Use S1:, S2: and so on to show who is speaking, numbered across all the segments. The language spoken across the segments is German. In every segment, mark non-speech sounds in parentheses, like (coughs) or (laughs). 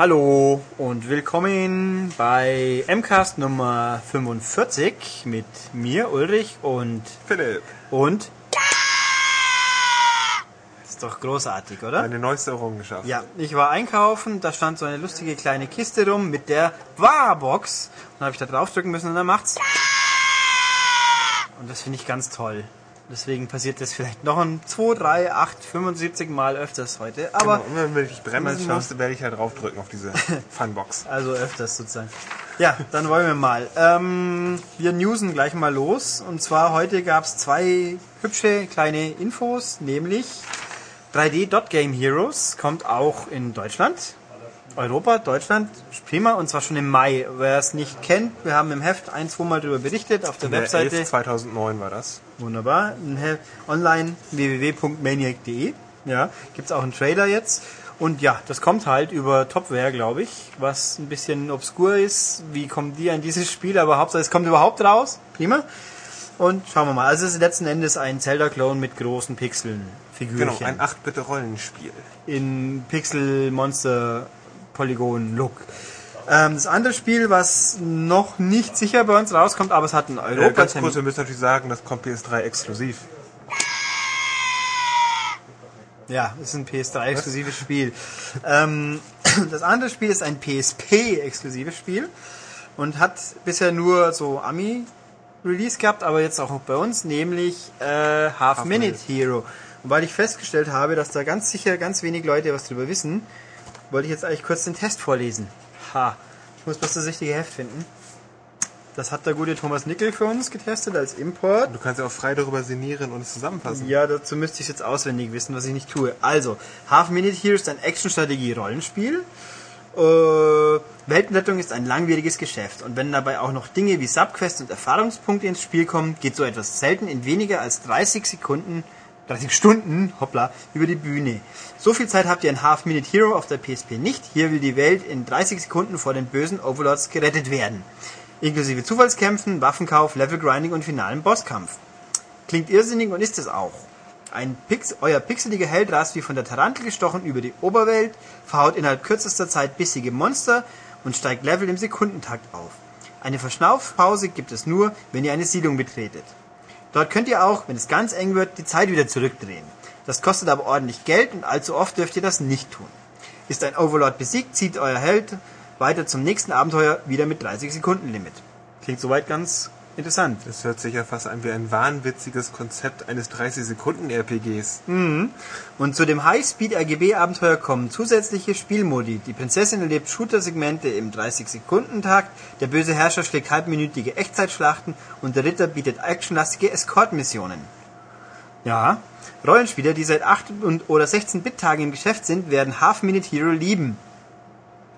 S1: Hallo und willkommen bei MCAST Nummer 45 mit mir, Ulrich und
S2: Philipp,
S1: und ist doch großartig, oder?
S2: eine neueste Errungenschaft.
S1: Ja, ich war einkaufen, da stand so eine lustige kleine Kiste rum mit der Warbox. Dann habe ich da draufdrücken müssen und dann macht's. Und das finde ich ganz toll. Deswegen passiert das vielleicht noch ein 2, 3, 8, 75 Mal öfters heute. Aber
S2: genau. Und wenn ich bremsen muss, werde ich halt draufdrücken auf diese (laughs) Funbox.
S1: Also öfters sozusagen. Ja, dann wollen wir mal. Ähm, wir newsen gleich mal los. Und zwar heute gab es zwei hübsche kleine Infos, nämlich 3D Dot Game Heroes kommt auch in Deutschland. Europa, Deutschland, prima, und zwar schon im Mai. Wer es nicht kennt, wir haben im Heft ein, zwei Mal darüber berichtet, auf der
S2: Der
S1: Webseite.
S2: 11. 2009 war das.
S1: Wunderbar. Online www.maniac.de. Ja, gibt's auch einen Trailer jetzt. Und ja, das kommt halt über Topware, glaube ich, was ein bisschen obskur ist. Wie kommen die an dieses Spiel? Aber Hauptsache, es kommt überhaupt raus. Prima. Und schauen wir mal. Also es ist letzten Endes ein Zelda-Clone mit großen Pixeln, Figürchen.
S2: Genau, ein 8-Bitte-Rollenspiel.
S1: in Pixel-Monster-Polygon-Look. Ähm, das andere Spiel, was noch nicht sicher bei uns rauskommt, aber es hat einen
S2: Äh,
S1: europa
S2: ganz kurz, wir müssen natürlich sagen, das kommt PS3 exklusiv.
S1: Ja, ist ein PS3-exklusives Spiel. Ähm, (clears throat) das andere Spiel ist ein PSP-exklusives Spiel und hat bisher nur so Ami-Release gehabt, aber jetzt auch bei uns, nämlich äh, Half,
S2: Half.
S1: Hero. Und weil ich festgestellt habe, dass da ganz sicher ganz wenig Leute was drüber wissen, wollte ich jetzt eigentlich kurz den Test vorlesen. Ha, ich muss bloß das richtige Heft finden. Das hat der gute Thomas Nickel für uns getestet als Import.
S2: Du kannst ja auch frei darüber sinnieren und es zusammenfassen.
S1: Ja, dazu müsste ich jetzt auswendig wissen, was ich nicht tue. Also, Half Minute Hero ist ein Action-Strategie-Rollenspiel. Äh, Weltenrettung ist ein langwieriges Geschäft und wenn dabei auch noch Dinge wie Subquests und Erfahrungspunkte ins Spiel kommen, geht so etwas selten in weniger als 30 Sekunden, 30 Stunden, hoppla, über die Bühne. So viel Zeit habt ihr in Half Minute Hero auf der PSP nicht. Hier will die Welt in 30 Sekunden vor den bösen Overlords gerettet werden. Inklusive Zufallskämpfen, Waffenkauf, Levelgrinding und finalen Bosskampf. Klingt irrsinnig und ist es auch. Ein Pix euer pixeliger Held rast wie von der Tarantel gestochen über die Oberwelt, verhaut innerhalb kürzester Zeit bissige Monster und steigt Level im Sekundentakt auf. Eine Verschnaufpause gibt es nur, wenn ihr eine Siedlung betretet. Dort könnt ihr auch, wenn es ganz eng wird, die Zeit wieder zurückdrehen. Das kostet aber ordentlich Geld und allzu oft dürft ihr das nicht tun. Ist ein Overlord besiegt, zieht euer Held weiter zum nächsten Abenteuer wieder mit 30 Sekunden Limit. Klingt soweit ganz interessant.
S2: Das hört sich ja fast an wie ein wahnwitziges Konzept eines 30-Sekunden-RPGs.
S1: Und zu dem High-Speed-RGB-Abenteuer kommen zusätzliche Spielmodi. Die Prinzessin erlebt Shooter-Segmente im 30-Sekunden-Takt, der böse Herrscher schlägt halbminütige Echtzeitschlachten und der Ritter bietet actionlastige Escort-Missionen. Ja, Rollenspieler, die seit 8 und oder 16-Bit-Tagen im Geschäft sind, werden Half-Minute Hero lieben.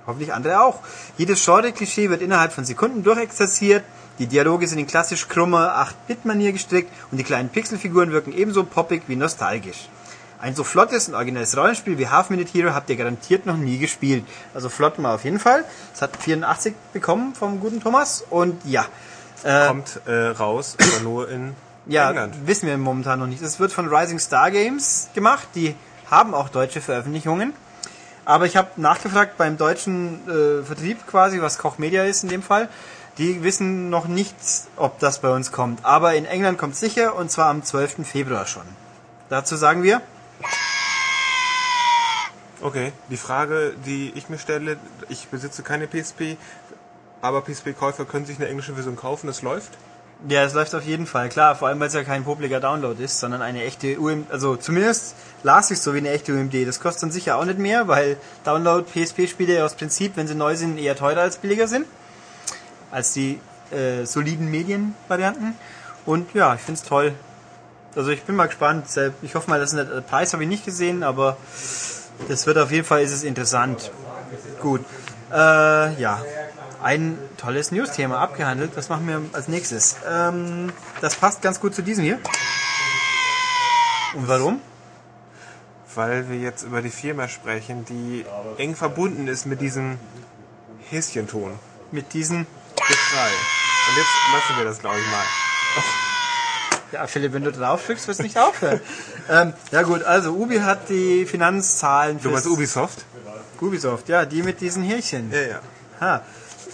S1: Hoffentlich andere auch. Jedes Genre-Klischee wird innerhalb von Sekunden durchexerziert. Die Dialoge sind in klassisch krummer 8-Bit-Manier gestrickt und die kleinen Pixelfiguren wirken ebenso poppig wie nostalgisch. Ein so flottes und originelles Rollenspiel wie Half Minute Hero habt ihr garantiert noch nie gespielt. Also flott mal auf jeden Fall. Es hat 84 bekommen vom guten Thomas und ja. Äh,
S2: Kommt äh, raus, aber nur in
S1: ja,
S2: England.
S1: wissen wir momentan noch nicht. Es wird von Rising Star Games gemacht. Die haben auch deutsche Veröffentlichungen. Aber ich habe nachgefragt beim deutschen äh, Vertrieb quasi, was Koch Media ist in dem Fall. Die wissen noch nichts, ob das bei uns kommt. Aber in England kommt sicher und zwar am 12. Februar schon. Dazu sagen wir,
S2: Okay, die Frage, die ich mir stelle, ich besitze keine PSP, aber PSP-Käufer können sich eine englische Version kaufen, das läuft.
S1: ja, es läuft auf jeden Fall. Klar, vor allem, weil es ja kein publiker Download ist, sondern eine echte UMD, also zumindest las ich so wie eine echte UMD. Das kostet dann sicher auch nicht mehr, weil Download PSP-Spiele ja aus Prinzip, wenn sie neu sind, eher teurer als billiger sind. Als die äh, soliden Medienvarianten. Und ja, ich finde es toll. Also ich bin mal gespannt. Ich hoffe mal, dass der Preis habe ich nicht gesehen, aber das wird auf jeden Fall ist es interessant. Gut. Äh, ja. Ein tolles News-Thema abgehandelt. Was machen wir als nächstes? Ähm, das passt ganz gut zu diesem hier. Und warum?
S2: Weil wir jetzt über die Firma sprechen, die eng verbunden ist mit diesem Häschenton.
S1: Mit diesen.
S2: Geschrei. Und jetzt lassen wir das, glaube ich, mal.
S1: Ja, Philipp, wenn du drauf drückst, wirst du nicht aufhören. ähm, ja gut, also Ubi hat die Finanzzahlen
S2: Du meinst Ubisoft?
S1: Ubisoft, ja, die mit diesen Häkchen.
S2: Ja, ja.
S1: Ha.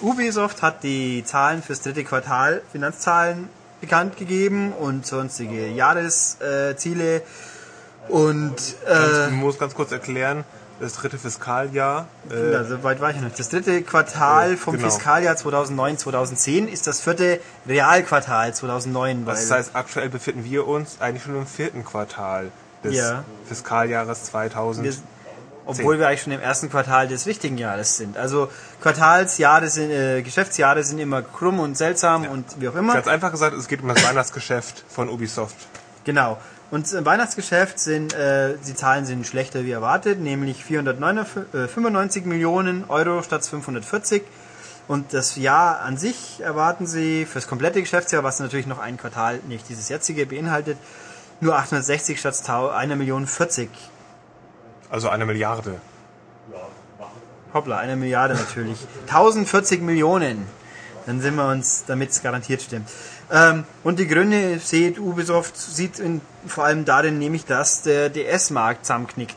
S1: Ubisoft hat die Zahlen fürs dritte Quartal, Finanzzahlen bekannt gegeben und sonstige Jahresziele. und äh,
S2: Ich muss ganz kurz erklären, das dritte Fiskaljahr. Äh,
S1: ja, so weit war ich noch nicht. Das dritte Quartal vom
S2: genau.
S1: Fiskaljahr 2009-2010 ist das vierte Realquartal 2009. Weil
S2: das heißt, aktuell befinden wir uns eigentlich schon im vierten Quartal des
S1: Ja.
S2: Fiskaljahres 2000.
S1: wir, obwohl wir eigentlich schon im ersten Quartal des richtigen Jahres sind. Also Quartalsjahre sind, äh, Geschäftsjahre sind immer krumm und seltsam und wie auch immer.
S2: Ganz einfach gesagt, es geht um das Weihnachtsgeschäft von Ubisoft.
S1: Genau. Und im Weihnachtsgeschäft sind, äh, die Zahlen sind schlechter wie erwartet, nämlich 495 Millionen Euro statt 540. Und das Jahr an sich erwarten sie fürs komplette Geschäftsjahr, was natürlich noch ein Quartal, nicht dieses jetzige, beinhaltet, nur 860 statt 1 Million 40.
S2: Also eine Milliarde.
S1: Hoppla, eine Milliarde natürlich. 1040 Millionen. Dann sind wir uns, damit es garantiert stimmt. Ähm, und die Gründe sieht Ubisoft sieht in, vor allem darin nämlich, dass der DS-Markt zusammenknickt.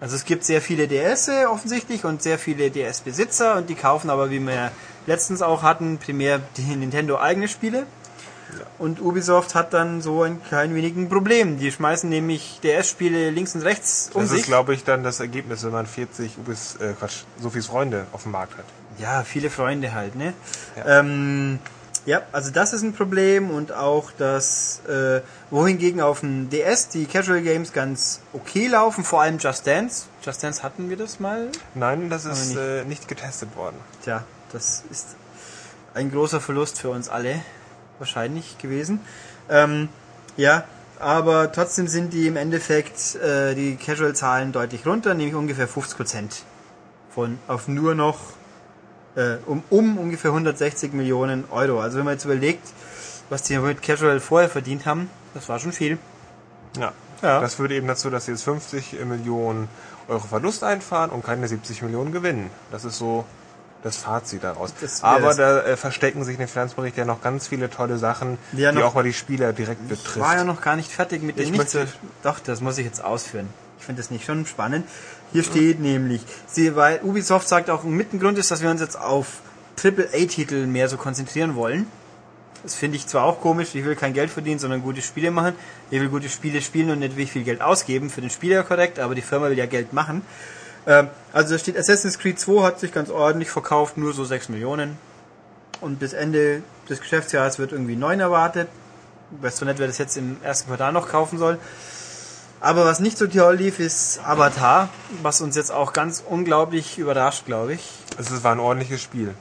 S1: Also es gibt sehr viele DS offensichtlich und sehr viele DS-Besitzer und die kaufen aber, wie wir letztens auch hatten, primär die Nintendo eigene Spiele. Und Ubisoft hat dann so ein klein wenig ein Problem. Die schmeißen nämlich DS-Spiele links und rechts um
S2: Das
S1: sich.
S2: ist, glaube ich, dann das Ergebnis, wenn man 40 Ubis, äh, Quatsch, Sophies Freunde auf dem Markt hat.
S1: Ja, viele Freunde halt, ne?
S2: Ja.
S1: Ähm, ja, also das ist ein Problem und auch das, äh, wohingegen auf dem DS die Casual Games ganz okay laufen, vor allem Just Dance. Just Dance hatten wir das mal.
S2: Nein, das ist
S1: nicht.
S2: äh, nicht getestet worden.
S1: Tja, das ist ein großer Verlust für uns alle wahrscheinlich gewesen. Ähm, ja, aber trotzdem sind die im Endeffekt äh, die Casual-Zahlen deutlich runter, nämlich ungefähr 50 Prozent von auf nur noch äh, um, um ungefähr 160 Millionen Euro. Also wenn man jetzt überlegt, was die mit Casual vorher verdient haben, das war schon viel.
S2: Ja.
S1: Ja.
S2: Das führt eben dazu, dass sie jetzt 50 Millionen Euro Verlust einfahren und keine 70 Millionen gewinnen. Das ist so das Fazit daraus.
S1: Das
S2: Aber da äh, verstecken sich in dem Finanzbericht ja noch ganz viele tolle Sachen,
S1: Ja,
S2: die auch mal die Spieler direkt
S1: Ich
S2: betrifft.
S1: war ja noch gar nicht fertig mit dem
S2: Ich
S1: nicht Doch, das muss ich jetzt ausführen. Ich finde das nicht schon spannend. Hier steht nämlich, sie, weil Ubisoft sagt auch, ein Grund ist, dass wir uns jetzt auf AAA-Titel mehr so konzentrieren wollen. Das finde ich zwar auch komisch, ich will kein Geld verdienen, sondern gute Spiele machen. Ich will gute Spiele spielen und nicht wie viel Geld ausgeben. Für den Spieler korrekt, aber die Firma will ja Geld machen. Ähm, also da steht Assassin's Creed 2 hat sich ganz ordentlich verkauft, nur so 6 Millionen. Und bis Ende des Geschäftsjahres wird irgendwie 9 erwartet. Ich weiß zwar nicht, wer das jetzt im ersten Quartal noch kaufen soll. Aber was nicht so toll lief, ist Avatar, was uns jetzt auch ganz unglaublich überrascht, glaube ich.
S2: Also es war ein ordentliches Spiel.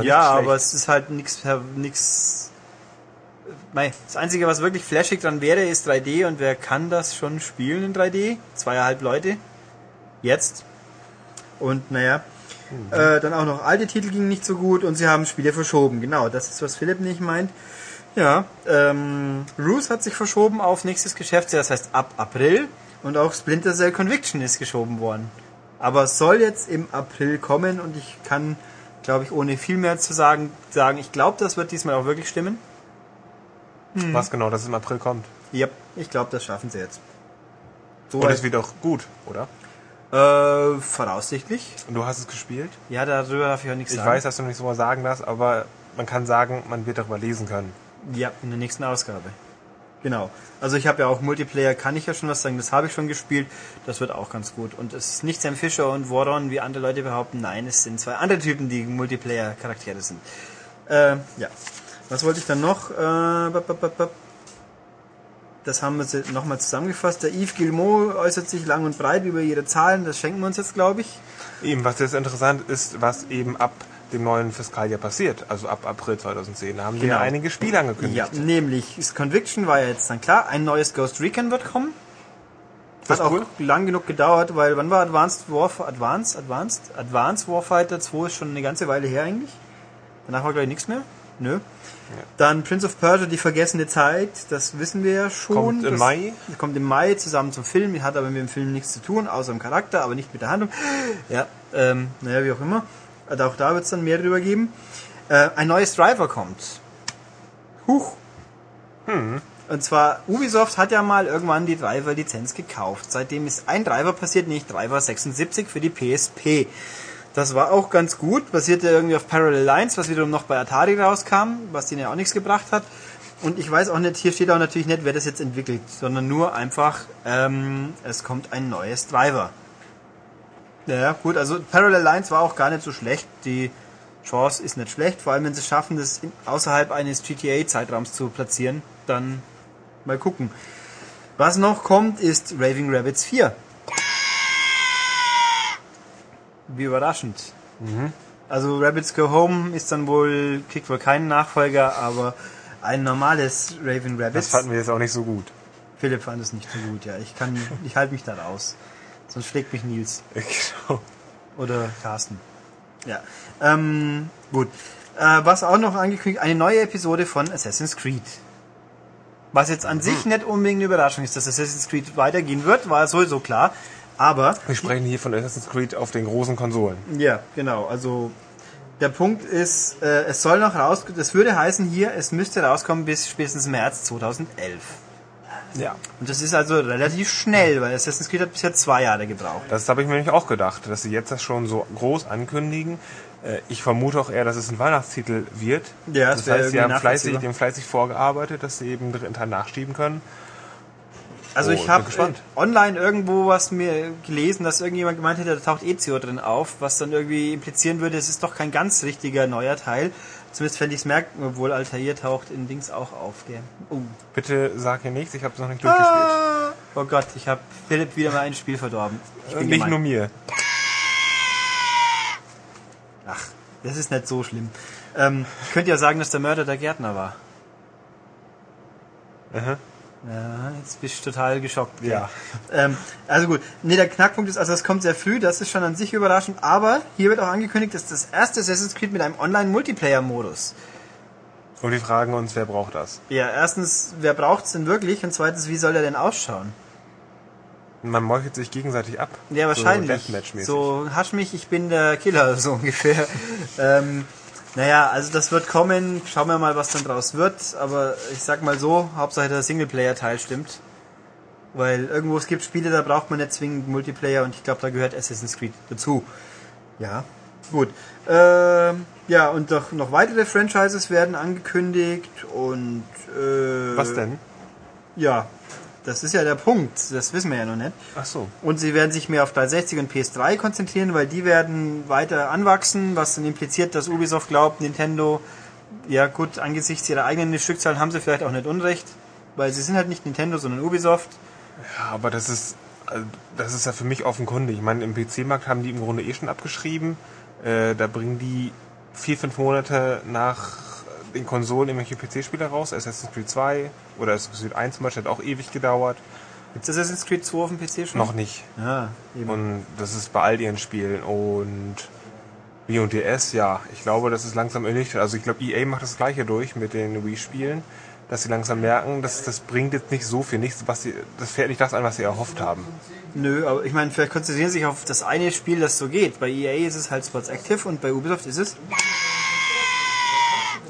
S1: Ja, aber es ist halt nichts, nix. Das Einzige, was wirklich flashig dran wäre, ist 3D und wer kann das schon spielen in 3D? Zweieinhalb Leute. Jetzt. Und naja. Äh, dann auch noch alte Titel gingen nicht so gut und sie haben Spiele verschoben. Genau, das ist, was Philipp nicht meint. Ja, ähm, Roos hat sich verschoben auf nächstes Geschäftsjahr, das heißt ab April. Und auch Splinter Cell Conviction ist geschoben worden. Aber es soll jetzt im April kommen und ich kann, glaube ich, ohne viel mehr zu sagen, sagen, ich glaube, das wird diesmal auch wirklich stimmen.
S2: Was genau, dass es im April kommt.
S1: Ja, ich glaube, das schaffen sie jetzt. So
S2: Und es wird auch gut, oder?
S1: äh, voraussichtlich.
S2: Und du hast es gespielt?
S1: Ja, darüber darf ich auch nichts
S2: Ich
S1: sagen.
S2: weiß, dass du nicht so mal sagen darfst, aber man kann sagen, man wird darüber lesen können.
S1: Ja, in der nächsten Ausgabe. Genau. Also ich habe ja auch Multiplayer, kann ich ja schon was sagen, das habe ich schon gespielt. Das wird auch ganz gut. Und es ist nicht Sam Fisher und Waron, wie andere Leute behaupten. Nein, es sind zwei andere Typen, die Multiplayer-Charaktere sind. Äh, ja. Was wollte ich dann noch? Äh, das haben wir nochmal zusammengefasst. Der Yves Gilmot äußert sich lang und breit über ihre Zahlen. Das schenken wir uns jetzt, glaube ich.
S2: Eben, was jetzt interessant ist, was eben ab dem neuen Fiskaljahr passiert, also ab April 2010. Da haben sie
S1: Genau.
S2: ja einige Spiele angekündigt.
S1: Ja, nämlich das Conviction war ja jetzt dann klar. Ein neues Ghost Recon wird kommen.
S2: Das
S1: Hat auch
S2: cool.
S1: lang genug gedauert, weil wann war Advanced Warfighter, Advanced, Advanced, Advanced Warfighter 2 ist schon eine ganze Weile her eigentlich. Danach war gleich nichts mehr. Nö. Dann Prince of Persia, die vergessene Zeit, das wissen wir ja schon.
S2: Kommt im
S1: das,
S2: Mai.
S1: Kommt im Mai zusammen zum Film, hat aber mit dem Film nichts zu tun, außer im Charakter, aber nicht mit der Handlung. Ja, ähm, naja, wie auch immer. Auch da wird es dann mehr drüber geben. Äh, ein neues Driver kommt. Huch. Und zwar, Ubisoft hat ja mal irgendwann die Driver-Lizenz gekauft. Seitdem ist ein Driver passiert, nämlich Driver 76 für die PSP. Das war auch ganz gut, basierte irgendwie auf Parallel Lines, was wiederum noch bei Atari rauskam, was denen ja auch nichts gebracht hat. Und ich weiß auch nicht, hier steht auch natürlich nicht, wer das jetzt entwickelt, sondern nur einfach, ähm, es kommt ein neues Driver. Ja, gut, also Parallel Lines war auch gar nicht so schlecht. Die Chance ist nicht schlecht, vor allem wenn sie es schaffen, das außerhalb eines GTA-Zeitraums zu platzieren, dann mal gucken. Was noch kommt, ist Raving Rabbits 4. Wie überraschend. Also Rabbits Go Home ist dann wohl, kriegt wohl keinen Nachfolger, aber ein normales Raving
S2: Das
S1: Rabbits.
S2: fanden wir jetzt auch nicht so gut.
S1: Philipp fand es nicht so gut, ja. Ich kann, ich halte mich da raus. Sonst schlägt mich Nils.
S2: Genau.
S1: Oder Carsten. Ja. Ähm, gut. Äh, was auch noch angekündigt, eine neue Episode von Assassin's Creed. Was jetzt an sich nicht unbedingt eine Überraschung ist, dass Assassin's Creed weitergehen wird, war sowieso klar. Aber,
S2: Wir sprechen hier von Assassin's Creed auf den großen Konsolen.
S1: ja, genau, also der Punkt ist, äh, es soll noch raus, das würde heißen hier, es müsste rauskommen bis spätestens März 2011.
S2: Ja.
S1: Und das ist also relativ schnell, weil Assassin's Creed hat bisher zwei Jahre gebraucht.
S2: Das habe ich mir nämlich auch gedacht, dass sie jetzt das schon so groß ankündigen. Äh, Ich vermute auch eher, dass es ein Weihnachtstitel wird.
S1: Ja, das
S2: das heißt, sie haben fleißig, haben fleißig vorgearbeitet, dass sie eben dritten Teil nachschieben können.
S1: Also
S2: Oh,
S1: ich habe äh, online irgendwo was mir gelesen, dass irgendjemand gemeint hätte, da taucht Ezio drin auf, was dann irgendwie implizieren würde, es ist doch kein ganz richtiger neuer Teil. Zumindest fände ich es merken, obwohl Altair taucht in Dings auch auf. Gell? Oh.
S2: Bitte sag hier nichts, ich habe es noch nicht durchgespielt.
S1: Ah, oh Gott, ich habe Philipp wieder mal ein Spiel verdorben. Ich bin
S2: nicht
S1: gemein.
S2: nur mir.
S1: Ach, das ist nicht so schlimm. Ähm, ich könnte ja sagen, dass der Mörder der Gärtner war.
S2: Aha.
S1: Ja, jetzt bist du total geschockt.
S2: Ja.
S1: Ähm, also gut, nee, der Knackpunkt ist, also es kommt sehr früh, das ist schon an sich überraschend, aber hier wird auch angekündigt, dass das erste Assassin's Creed mit einem Online-Multiplayer-Modus.
S2: Und wir fragen uns, wer braucht das?
S1: Ja, erstens, wer braucht's denn wirklich? Und zweitens, wie soll der denn ausschauen?
S2: Man meuchelt sich gegenseitig ab.
S1: Ja, wahrscheinlich.
S2: So.
S1: So, hasch mich, ich bin der Killer, (laughs) so ungefähr. ähm, naja, also das wird kommen, schauen wir mal, was dann draus wird, aber ich sag mal so, Hauptsache der Singleplayer-Teil stimmt. Weil irgendwo es gibt Spiele, da braucht man nicht zwingend Multiplayer und ich glaube, da gehört Assassin's Creed dazu. Ja, gut. Ähm, ja, und doch noch weitere Franchises werden angekündigt und äh,
S2: Was denn?
S1: Ja, das ist ja der Punkt, das wissen wir ja noch nicht.
S2: Ach so.
S1: Und sie werden sich mehr auf 360 und PS3 konzentrieren, weil die werden weiter anwachsen, was dann impliziert, dass Ubisoft glaubt, Nintendo, ja gut, angesichts ihrer eigenen Stückzahlen haben sie vielleicht auch nicht Unrecht, weil sie sind halt nicht Nintendo, sondern Ubisoft.
S2: Ja, aber das ist, äh, das ist ja für mich offenkundig. Ich meine, im PC-Markt haben die im Grunde eh schon abgeschrieben. Äh, da bringen die vier, fünf Monate nach den Konsolen irgendwelche PC-Spiele raus. Assassin's Creed 2 oder Assassin's Creed 1 zum Beispiel hat auch ewig gedauert.
S1: Gibt es Assassin's Creed 2 auf dem PC schon?
S2: Noch nicht.
S1: Ja, eben.
S2: Und das ist bei all ihren Spielen. Und Wii und DS, ja, ich glaube, das ist langsam ernüchtert. Also ich glaube, EA macht das gleiche durch mit den Wii-Spielen, dass sie langsam merken, dass das bringt jetzt nicht so viel, nichts, was sie, das fährt nicht das an, was sie erhofft haben.
S1: Nö, aber ich meine, vielleicht konzentrieren sie sich auf das eine Spiel, das so geht. Bei EA ist es halt Sports Active und bei Ubisoft ist es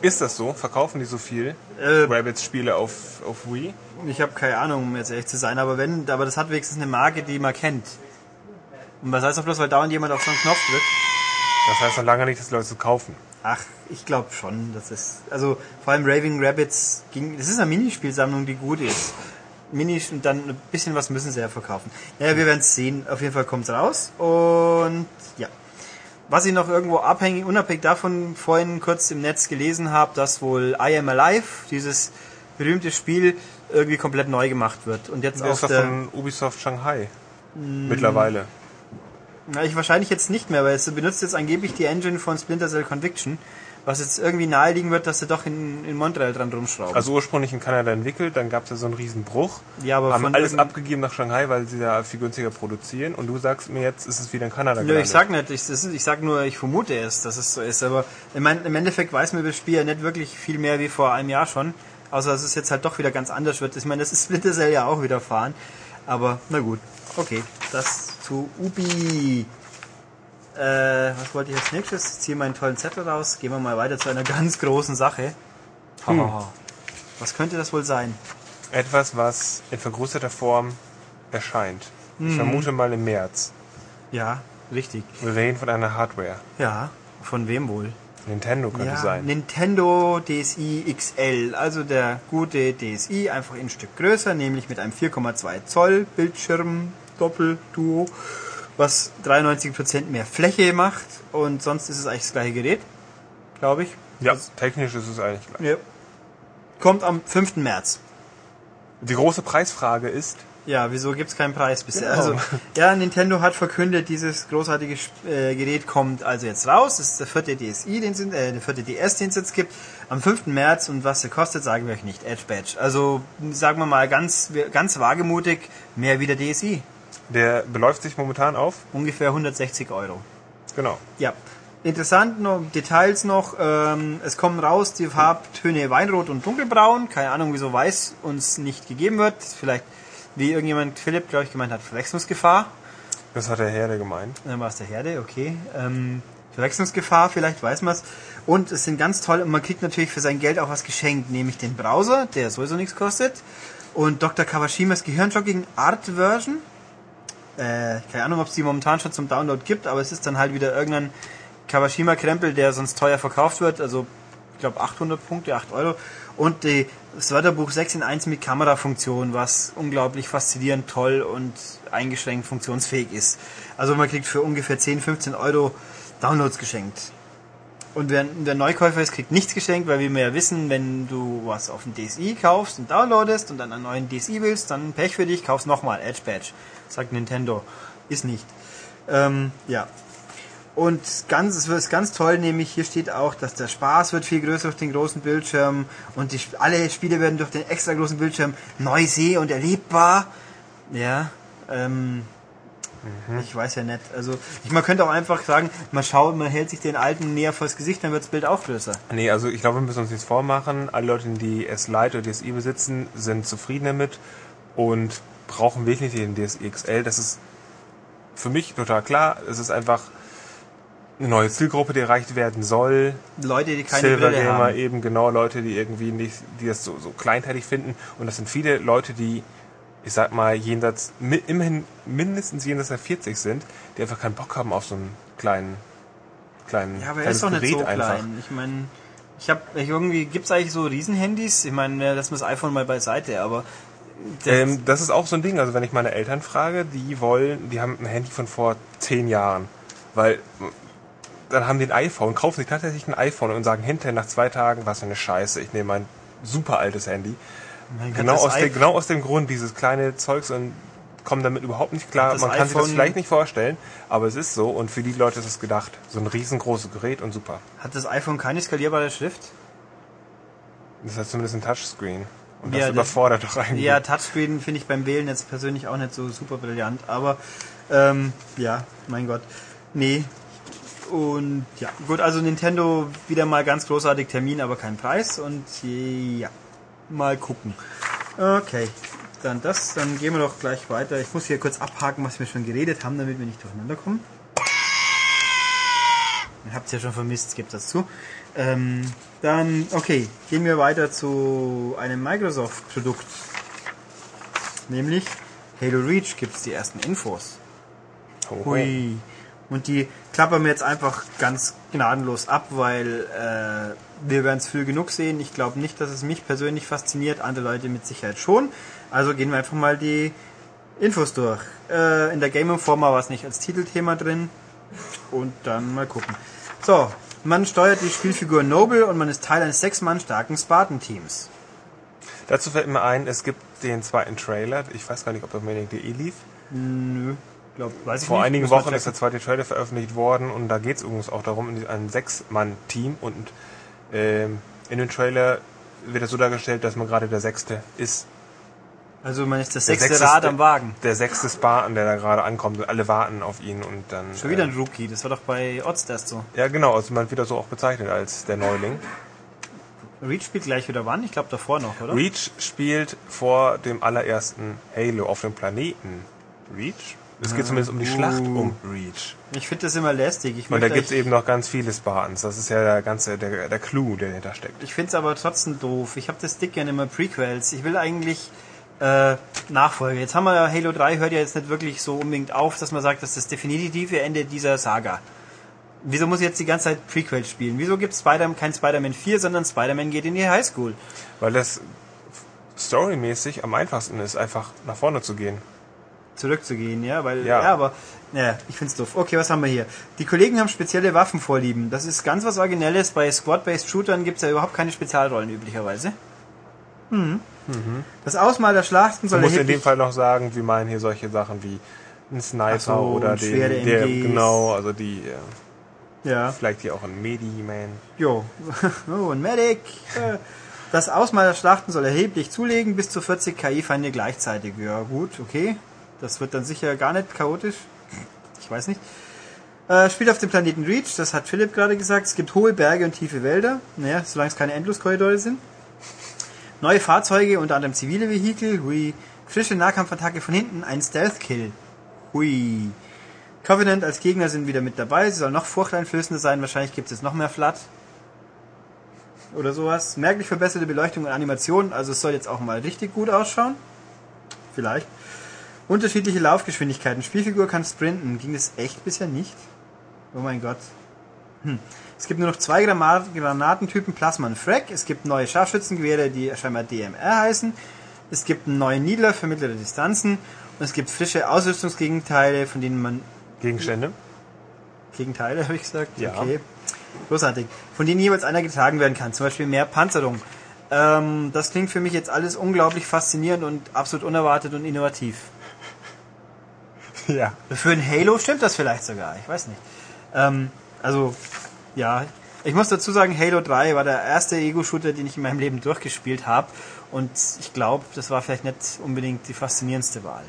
S2: Ist das so? Verkaufen die so viel
S1: Äh,
S2: Rabbids-Spiele auf, auf Wii?
S1: Ich habe keine Ahnung, um jetzt ehrlich zu sein, aber wenn, aber das hat wenigstens eine Marke, die man kennt. Und was heißt auch bloß, weil dauernd jemand auf so einen Knopf drückt?
S2: Das heißt noch lange nicht, dass Leute es kaufen.
S1: Ach, ich glaube schon, das ist, also vor allem Raving Rabbits ging, das ist eine Minispielsammlung, die gut ist. Minis und dann ein bisschen was müssen sie ja verkaufen. Naja, wir werden es sehen. Auf jeden Fall kommt's raus und ja. Was ich noch irgendwo abhängig, unabhängig davon vorhin kurz im Netz gelesen habe, dass wohl I Am Alive, dieses berühmte Spiel, irgendwie komplett neu gemacht wird. Und jetzt
S2: Das
S1: auf
S2: ist
S1: der,
S2: von Ubisoft Shanghai. Mittlerweile.
S1: Na, ich wahrscheinlich jetzt nicht mehr, weil es benutzt jetzt angeblich die Engine von Splinter Cell Conviction, was jetzt irgendwie naheliegen wird, dass sie doch in, in Montreal dran rumschrauben.
S2: Also ursprünglich in Kanada entwickelt, dann gab es ja so einen riesen Bruch.
S1: ja, aber
S2: haben alles abgegeben nach Shanghai, weil sie da viel günstiger produzieren. Und du sagst mir jetzt, ist es wieder in Kanada
S1: Nö,
S2: gelandet.
S1: ich sag nicht, ich, ich sag nur, ich vermute es, dass es so ist, aber mein, im Endeffekt weiß man über das Spiel ja nicht wirklich viel mehr wie vor einem Jahr schon, außer dass es jetzt halt doch wieder ganz anders wird. Ich meine, das ist Splinter Cell ja auch wieder fahren, aber na gut, okay, das zu Ubi. Äh, was wollte ich als nächstes? Ich ziehe meinen tollen Zettel raus, gehen wir mal weiter zu einer (laughs) ganz großen Sache.
S2: Hm.
S1: Hahaha. Was könnte das wohl sein?
S2: Etwas, was in vergrößerter Form erscheint. Ich
S1: Mhm.
S2: vermute mal im März.
S1: Ja, richtig.
S2: Wir reden von einer Hardware.
S1: Ja, von wem wohl?
S2: Nintendo könnte
S1: Ja,
S2: sein.
S1: Nintendo DSi XL, also der gute DSi, einfach ein Stück größer, nämlich mit einem 4,2 Zoll Bildschirm Doppel-Duo, was 93% mehr Fläche macht und sonst ist es eigentlich das gleiche Gerät, glaube ich.
S2: Ja, technisch ist es eigentlich gleich.
S1: Ja. Kommt am 5. März.
S2: Die große Preisfrage ist,
S1: Ja, wieso gibt's keinen Preis bisher?
S2: Genau.
S1: Also, ja, Nintendo hat verkündet, dieses großartige äh, Gerät kommt also jetzt raus. Das ist der vierte DSi, den es, äh, der vierte DS, den es jetzt gibt, am 5. März. Und was der kostet, sagen wir euch nicht. Edge Badge. Also, sagen wir mal ganz, ganz wagemutig, mehr wie der DSi.
S2: Der beläuft sich momentan auf,
S1: Ungefähr 160 Euro.
S2: genau,
S1: Ja. Interessant noch, Details noch, ähm, es kommen raus die Farbtöne Weinrot und Dunkelbraun. Keine Ahnung, wieso Weiß uns nicht gegeben wird. Vielleicht, wie irgendjemand, Philipp, glaube ich, gemeint hat, Verwechslungsgefahr.
S2: das hat der Herde gemeint.
S1: Dann war es der Herde, okay. Ähm, Verwechslungsgefahr, vielleicht weiß man es. Und es sind ganz toll und man kriegt natürlich für sein Geld auch was geschenkt, nämlich den Browser, der sowieso nichts kostet. Und Dr. Kawashimas Gehirnjogging Art Version. Äh, keine Ahnung, ob es die momentan schon zum Download gibt, aber es ist dann halt wieder irgendein Kawashima-Krempel, der sonst teuer verkauft wird. Also, ich glaube 800 Punkte, 8 Euro. Und die, das Wörterbuch 6 in 1 mit Kamerafunktion, was unglaublich faszinierend, toll und eingeschränkt funktionsfähig ist. Also man kriegt für ungefähr 10, 15 Euro Downloads geschenkt. Und wer, wer Neukäufer ist, kriegt nichts geschenkt, weil wir ja wissen, wenn du was auf dem DSi kaufst und downloadest und dann einen neuen DSi willst, dann Pech für dich, kaufst nochmal Edge Badge. Sagt Nintendo. Ist nicht. Ähm, ja. Und ganz, es ist ganz toll, nämlich hier steht auch, dass der Spaß wird viel größer durch den großen Bildschirm und die, alle Spiele werden durch den extra großen Bildschirm neu seh- und erlebbar. Ja, ähm, ich weiß ja nicht. Also, ich, man könnte auch einfach sagen, man schaut, man hält sich den alten näher vors Gesicht, dann wird das Bild auch größer.
S2: Nee, also ich glaube, wir müssen uns nichts vormachen. Alle Leute, die S Lite oder DSi besitzen, sind zufrieden damit und brauchen wirklich den DSi XL. Das ist für mich total klar. Es ist einfach eine neue Zielgruppe, die erreicht werden soll.
S1: Leute, die keine
S2: Silver
S1: Brille haben.
S2: eben genau Leute, die irgendwie nicht, die das so, so kleinteilig finden. Und das sind viele Leute, die, ich sag mal, jenseits, immerhin mindestens jenseits der 40 sind, die einfach keinen Bock haben auf so einen kleinen, kleinen,
S1: Ja, aber er ist doch nicht so
S2: einfach.
S1: klein. Ich meine, ich habe irgendwie gibt's eigentlich so Riesenhandys. Ich meine, lassen wir das iPhone mal beiseite, aber das,
S2: Ähm, das ist auch so ein Ding. Also wenn ich meine Eltern frage, die wollen, die haben ein Handy von vor zehn Jahren, weil dann haben die ein iPhone, kaufen sich tatsächlich ein iPhone und sagen hinterher nach zwei Tagen, was für eine Scheiße, ich nehme mein super altes Handy. Genau aus, dem,
S1: iPhone-
S2: genau aus dem Grund, dieses kleine Zeugs und kommen damit überhaupt nicht klar. Man kann sich das vielleicht nicht vorstellen, aber es ist so und für die Leute ist es gedacht. So ein riesengroßes Gerät und super.
S1: Hat das iPhone keine skalierbare Schrift?
S2: Das heißt zumindest ein Touchscreen. Und
S1: Ja,
S2: das
S1: das-
S2: überfordert doch eigentlich.
S1: Ja, Touchscreen finde ich beim Wählen jetzt persönlich auch nicht so super brillant, aber ähm, ja, mein Gott. Nee. Und ja, gut, also Nintendo wieder mal ganz großartig Termin, aber kein Preis und ja, mal gucken. Okay, dann das, dann gehen wir doch gleich weiter. Ich muss hier kurz abhaken, was wir schon geredet haben, damit wir nicht durcheinander kommen. Ihr habt es ja schon vermisst, gebt das zu. Ähm, dann, okay, gehen wir weiter zu einem Microsoft-Produkt. Nämlich Halo Reach gibt es die ersten Infos. Hui. Und die klappern wir jetzt einfach ganz gnadenlos ab, weil äh, wir werden es früh genug sehen. Ich glaube nicht, dass es mich persönlich fasziniert, andere Leute mit Sicherheit schon. Also gehen wir einfach mal die Infos durch. Äh, in der Game Informer war es nicht als Titelthema drin. Und dann mal gucken. So, man steuert die Spielfigur Noble und man ist Teil eines sechs Mann starken Spartan-Teams.
S2: Dazu fällt mir ein, es gibt den zweiten Trailer. Ich weiß gar nicht, ob das auf Maniac.de lief.
S1: Nö, glaub, weiß ich
S2: Vor einigen Wochen ist der zweite Trailer veröffentlicht worden und da geht es übrigens auch darum, in ein Sechs-Mann-Team und ähm, in dem Trailer wird es so dargestellt, dass man gerade der Sechste ist.
S1: Also man ist das
S2: Der
S1: sechste
S2: sechste-
S1: Rad am Wagen.
S2: Der sechste Spartan, der da gerade ankommt und alle warten auf ihn und dann...
S1: Schon wieder
S2: äh,
S1: ein Rookie, das war doch bei Oddstest so.
S2: Ja genau, also man wird da so auch bezeichnet als der Neuling.
S1: Reach spielt gleich wieder wann? Ich glaube davor noch, oder?
S2: Reach spielt vor dem allerersten Halo auf dem Planeten. Reach? Es geht zumindest um die Schlacht um Reach.
S1: Ich finde das immer lästig. Ich
S2: Und da gibt es eben noch ganz viele Spartans. Das ist ja der ganze, der, der Clou, der dahinter steckt.
S1: Ich finde es aber trotzdem doof. Ich habe das dick gerne immer Prequels. Ich will eigentlich äh, Nachfolge. Jetzt haben wir ja Halo 3 hört ja jetzt nicht wirklich so unbedingt auf, dass man sagt, das ist das definitive Ende dieser Saga. Wieso muss ich jetzt die ganze Zeit Prequels spielen? Wieso gibt es Spider kein Spider-Man 4, sondern Spider-Man geht in die Highschool?
S2: Weil das storymäßig am einfachsten ist, einfach nach vorne zu gehen.
S1: Zurückzugehen, ja, weil, ja,
S2: Ja.
S1: aber, naja, ich find's doof. Okay, was haben wir hier? Die Kollegen haben spezielle Waffenvorlieben. Das ist ganz was Originelles. Bei Squad-Based Shootern gibt's ja überhaupt keine Spezialrollen üblicherweise. Mhm. Das Ausmal der Schlachten
S2: Du
S1: soll
S2: musst in dem Fall noch sagen, wir meinen hier solche Sachen wie ein Sniper
S1: so,
S2: oder den, der, genau, also die, äh,
S1: Ja.
S2: vielleicht hier auch ein Medi-Man.
S1: Jo. (laughs) Oh, ein Medic. Das Ausmal der Schlachten soll erheblich zulegen, bis zu 40 KI-Feinde gleichzeitig. Ja, gut, okay. Das wird dann sicher gar nicht chaotisch. Ich weiß nicht. Äh, spielt auf dem Planeten Reach, das hat Philipp gerade gesagt. Es gibt hohe Berge und tiefe Wälder. Naja, solange es keine Endloskorridore sind. Neue Fahrzeuge, unter anderem zivile Vehikel. Hui. Frische Nahkampfattacke von hinten, ein Stealth-Kill. Hui. Covenant als Gegner sind wieder mit dabei. Sie soll noch furchteinflößender sein. Wahrscheinlich gibt es noch mehr Flat. Oder sowas. Merklich verbesserte Beleuchtung und Animation. Also es soll jetzt auch mal richtig gut ausschauen. Vielleicht. Unterschiedliche Laufgeschwindigkeiten. Spielfigur kann sprinten. Ging das echt bisher nicht? Oh mein Gott. Hm. Es gibt nur noch zwei Granatentypen Plasma und Frack. Es gibt neue Scharfschützengewehre, die scheinbar DMR heißen. Es gibt einen neuen Needler für mittlere Distanzen. Und es gibt frische Ausrüstungsgegenteile, von denen man
S2: Gegenstände.
S1: Gegenteile, habe ich gesagt.
S2: Ja.
S1: Okay. Großartig. Von denen jeweils einer getragen werden kann. Zum Beispiel mehr Panzerung. Ähm, das klingt für mich jetzt alles unglaublich faszinierend und absolut unerwartet und innovativ. (laughs)
S2: Ja.
S1: Für ein Halo stimmt das vielleicht sogar. Ich weiß nicht. Ähm, also, ja. Ich muss dazu sagen, Halo 3 war der erste Ego-Shooter, den ich in meinem Leben durchgespielt habe. Und ich glaube, das war vielleicht nicht unbedingt die faszinierendste Wahl.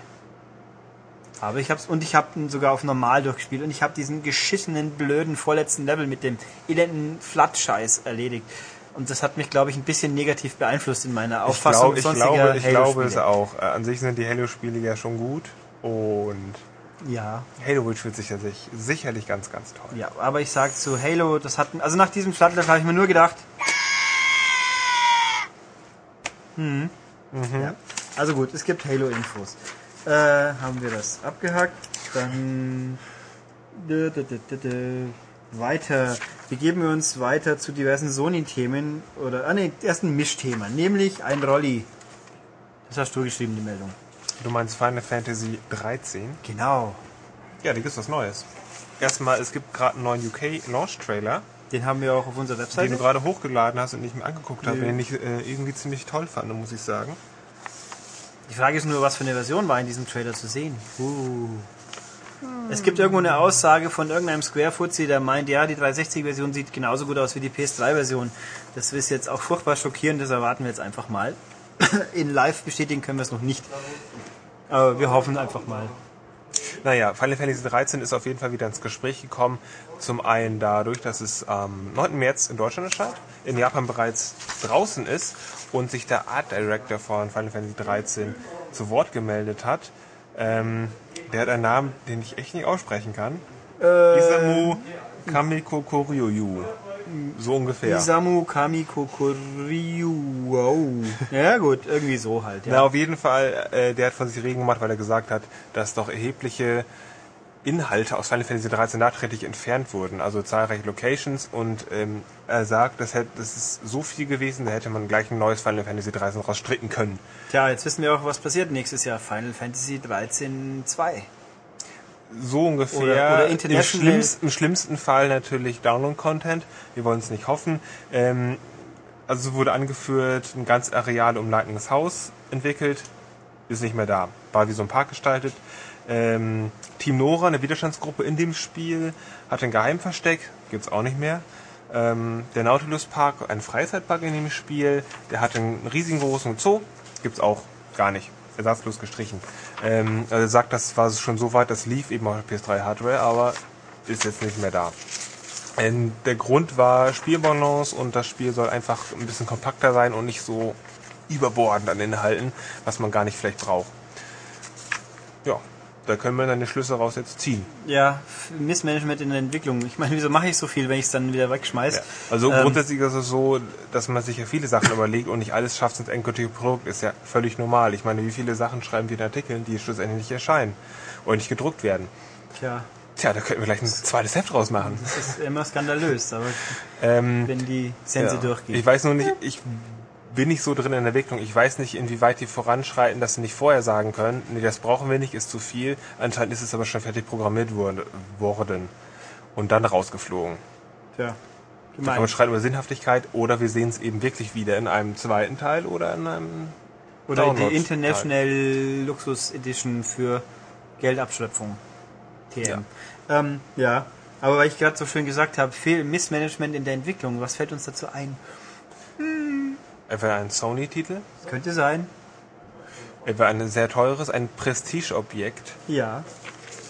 S1: Aber ich hab's und ich habe ihn sogar auf normal durchgespielt und ich habe diesen geschissenen blöden vorletzten Level mit dem elenden Flat-Scheiß erledigt. Und das hat mich, glaube ich, ein bisschen negativ beeinflusst in meiner
S2: Ich,
S1: Auffassung
S2: glaub, ich glaube, ich glaube es auch. Äh, An sich sind die Halo-Spiele ja schon gut. Und
S1: Ja,
S2: Halo Reach wird sicher, sich, sicherlich ganz, ganz toll.
S1: ja, aber ich sag zu Halo, das hat, also nach diesem Flat-Level habe ich mir nur gedacht. Hm. Ja. Also gut, es gibt Halo-Infos. Äh, haben wir das abgehakt. Dann weiter. Begeben wir uns weiter zu diversen Sony-Themen oder ah nee, erst ein Mischthema, nämlich ein Rolli. Das hast du geschrieben, die Meldung.
S2: Du meinst Final Fantasy 13?
S1: Genau.
S2: Ja, da gibt's was Neues. Erstmal, es gibt gerade einen neuen UK-Launch-Trailer,
S1: Den haben wir auch auf unserer
S2: den
S1: Webseite.
S2: du gerade hochgeladen hast und nicht mehr angeguckt habe,
S1: Nö.
S2: den ich äh, irgendwie ziemlich toll fand, muss ich sagen.
S1: Die Frage ist nur, was für eine Version war in diesem Trailer zu sehen. Uh. Es gibt irgendwo eine Aussage von irgendeinem Square-Fuzzi, der meint, ja, die 360-Version sieht genauso gut aus wie die PS3-Version. Das ist jetzt auch furchtbar schockierend, das erwarten wir jetzt einfach mal. (coughs) In live bestätigen können wir es noch nicht. Aber wir hoffen einfach mal.
S2: Naja, Final Fantasy 13 ist auf jeden Fall wieder ins Gespräch gekommen. Zum einen dadurch, dass es am 9. März in Deutschland erscheint, in Japan bereits draußen ist und sich der Art Director von Final Fantasy 13 zu Wort gemeldet hat. Ähm, der hat einen Namen, den ich echt nicht aussprechen kann. Isamu Kamiko Koryu. So ungefähr.
S1: Isamu Kamiko Koryu. Wow. Ja gut, irgendwie so halt.
S2: Na,
S1: Ja.
S2: auf jeden Fall, äh, der hat von sich reden gemacht, weil er gesagt hat, dass doch erhebliche Inhalte aus Final Fantasy 13 nachträglich entfernt wurden, also zahlreiche Locations und ähm, er sagt, das, hätte, das ist so viel gewesen, da hätte man gleich ein neues Final Fantasy 13 rausstricken können.
S1: Tja, jetzt wissen wir auch, was passiert nächstes Jahr. Final Fantasy 13 2.
S2: So ungefähr.
S1: Oder- oder
S2: Im, schlimmsten, Im schlimmsten Fall natürlich Download-Content. Wir wollen es nicht hoffen. Ähm, also wurde angeführt, ein ganz Areal um Lightning's Haus entwickelt. Ist nicht mehr da. War wie so ein Park gestaltet. Ähm, Team Nora, eine Widerstandsgruppe in dem Spiel, hat ein Geheimversteck. Gibt's auch nicht mehr. Ähm, der Nautilus Park, ein Freizeitpark in dem Spiel. Der hat einen riesigen großen Zoo. Gibt's auch gar nicht. Ersatzlos gestrichen. Ähm, also sagt, das war schon so weit, das lief eben auf der PS3 Hardware, aber ist jetzt nicht mehr da. Ähm, der Grund war Spielbalance und das Spiel soll einfach ein bisschen kompakter sein und nicht so überbordend an Inhalten, was man gar nicht vielleicht braucht. Ja, Da können wir dann die Schlüsse raus jetzt ziehen.
S1: Ja, Missmanagement in der Entwicklung. Ich meine, wieso mache ich so viel, wenn ich es dann wieder wegschmeiße?
S2: Ja. Also ähm, grundsätzlich ist es so, dass man sich ja viele Sachen überlegt und nicht alles schafft ins endgültige Produkt. Ist ja völlig normal. Ich meine, wie viele Sachen schreiben wir in Artikeln, die schlussendlich nicht erscheinen oder nicht gedruckt werden?
S1: Tja.
S2: Tja, da könnten wir gleich ein zweites Heft draus machen.
S1: Das ist immer skandalös, aber ähm, wenn die Sense ja. durchgeht.
S2: Ich weiß nur nicht, ich bin nicht so drin in der Entwicklung. Ich weiß nicht, inwieweit die voranschreiten, dass sie nicht vorher sagen können, nee, das brauchen wir nicht, ist zu viel. Anscheinend ist es aber schon fertig programmiert worden und dann rausgeflogen.
S1: Tja.
S2: Da kann man schreiten über Sinnhaftigkeit oder wir sehen es eben wirklich wieder in einem zweiten Teil oder in einem
S1: oder die International Luxus Edition für Geldabschöpfung. TM. Ja. Ähm, ja. Aber weil ich gerade so schön gesagt habe, viel Missmanagement in der Entwicklung. Was fällt uns dazu ein?
S2: Hm. Etwa ein Sony-Titel?
S1: Könnte sein.
S2: Etwa ein sehr teures, ein Prestige-Objekt.
S1: Ja.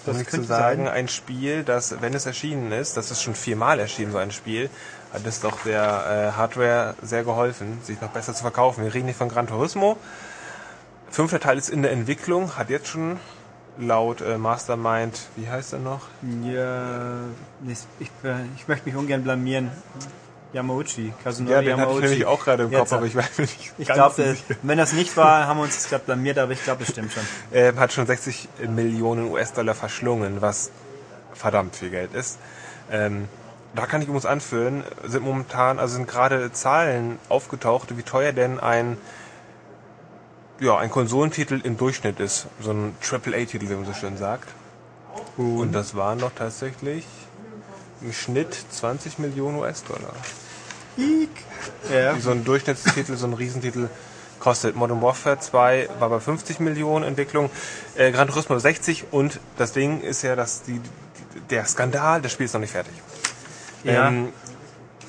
S2: Das um zu sagen, sein. ein Spiel, das, wenn es erschienen ist, das ist schon viermal erschienen, so ein Spiel, hat es doch der äh, Hardware sehr geholfen, sich noch besser zu verkaufen. Wir reden nicht von Gran Turismo. Fünfter Teil ist in der Entwicklung, hat jetzt schon laut äh, Mastermind, wie heißt er noch?
S1: Ja, ich, ich, ich möchte mich ungern blamieren. Yamauchi,
S2: Kazunori Ja, den Yamauchi. hatte ich nämlich auch gerade im Kopf, aber ich weiß nicht.
S1: Ich glaube, wenn das nicht war, haben wir uns das gerade blamiert, aber ich glaube, es stimmt schon.
S2: Er hat schon 60 Millionen US-Dollar verschlungen, was verdammt viel Geld ist. Ähm, da kann ich uns anführen, sind momentan, also sind gerade Zahlen aufgetaucht, wie teuer denn ein ja, ein Konsolentitel im Durchschnitt ist. So ein AAA-Titel, wie man so schön sagt. Und, Und das waren doch tatsächlich im Schnitt 20 Millionen US-Dollar. Ja. So ein Durchschnittstitel, so ein Riesentitel kostet. Modern Warfare 2 war bei 50 Millionen Entwicklung, äh, Gran Turismo 60 und das Ding ist ja, dass die, der Skandal, das Spiel ist noch nicht fertig. Ja. Ähm,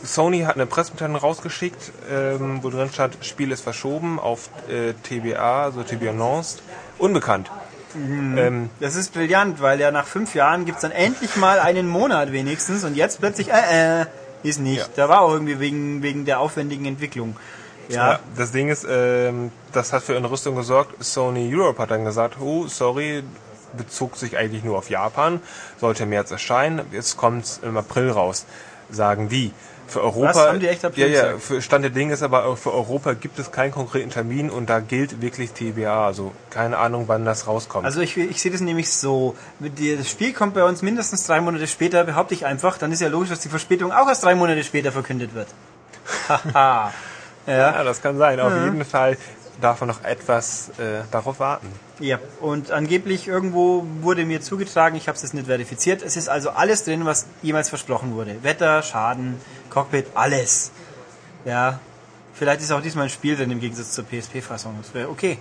S2: Sony hat eine Pressemitteilung rausgeschickt, ähm, wo drin stand, Spiel ist verschoben auf äh, TBA, also TBA Announced, unbekannt.
S1: Mhm. Ähm, das ist brillant, weil ja nach fünf Jahren gibt es dann endlich mal einen Monat wenigstens und jetzt plötzlich, äh, äh, ist nicht. Ja. Da war auch irgendwie wegen, wegen der aufwendigen Entwicklung. Ja. ja
S2: das Ding ist, ähm, das hat für eine Rüstung gesorgt. Sony Europe hat dann gesagt, oh, sorry, bezog sich eigentlich nur auf Japan, sollte im März erscheinen, jetzt kommt es im April raus, sagen die. Für Europa, Was,
S1: haben die echt
S2: ja, ja, für Stand der Dinge ist aber für Europa gibt es keinen konkreten Termin und da gilt wirklich TBA, also keine Ahnung, wann das rauskommt.
S1: Also ich, ich sehe das nämlich so, das Spiel kommt bei uns mindestens drei Monate später, behaupte ich einfach, dann ist ja logisch, dass die Verspätung auch erst drei Monate später verkündet wird. (laughs)
S2: Haha. ja. ja, das kann sein. Auf ja. jeden Fall darf man noch etwas äh, darauf warten.
S1: Ja, und angeblich irgendwo wurde mir zugetragen, ich habe es jetzt nicht verifiziert, es ist also alles drin, was jemals versprochen wurde. Wetter, Schaden, Cockpit, alles. Ja, vielleicht ist auch diesmal ein Spiel drin im Gegensatz zur PSP-Fassung. Das wäre okay.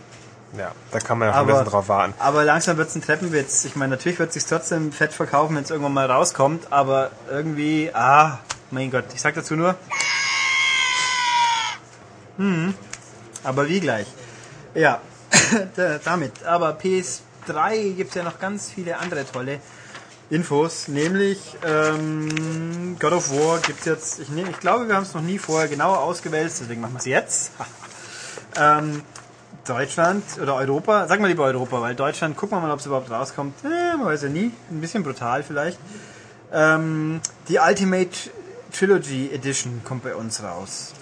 S2: Ja, da kann man ja schon ein bisschen drauf warten.
S1: Aber langsam wird es ein Treppenwitz. Ich meine, natürlich wird es sich trotzdem fett verkaufen, wenn es irgendwann mal rauskommt, aber irgendwie, ah, mein Gott, ich sag dazu nur. Hm, aber wie gleich? Ja, (laughs) damit. Aber PS3 gibt es ja noch ganz viele andere tolle Infos, nämlich ähm, God of War gibt es jetzt, ich, nehm, ich glaube, wir haben es noch nie vorher genauer ausgewählt, deswegen machen wir es jetzt. (laughs) ähm, Deutschland oder Europa, sag mal lieber Europa, weil Deutschland, gucken wir mal, ob es überhaupt rauskommt. Eh, man weiß ja nie, ein bisschen brutal vielleicht. Ähm, die Ultimate Trilogy Edition kommt bei uns raus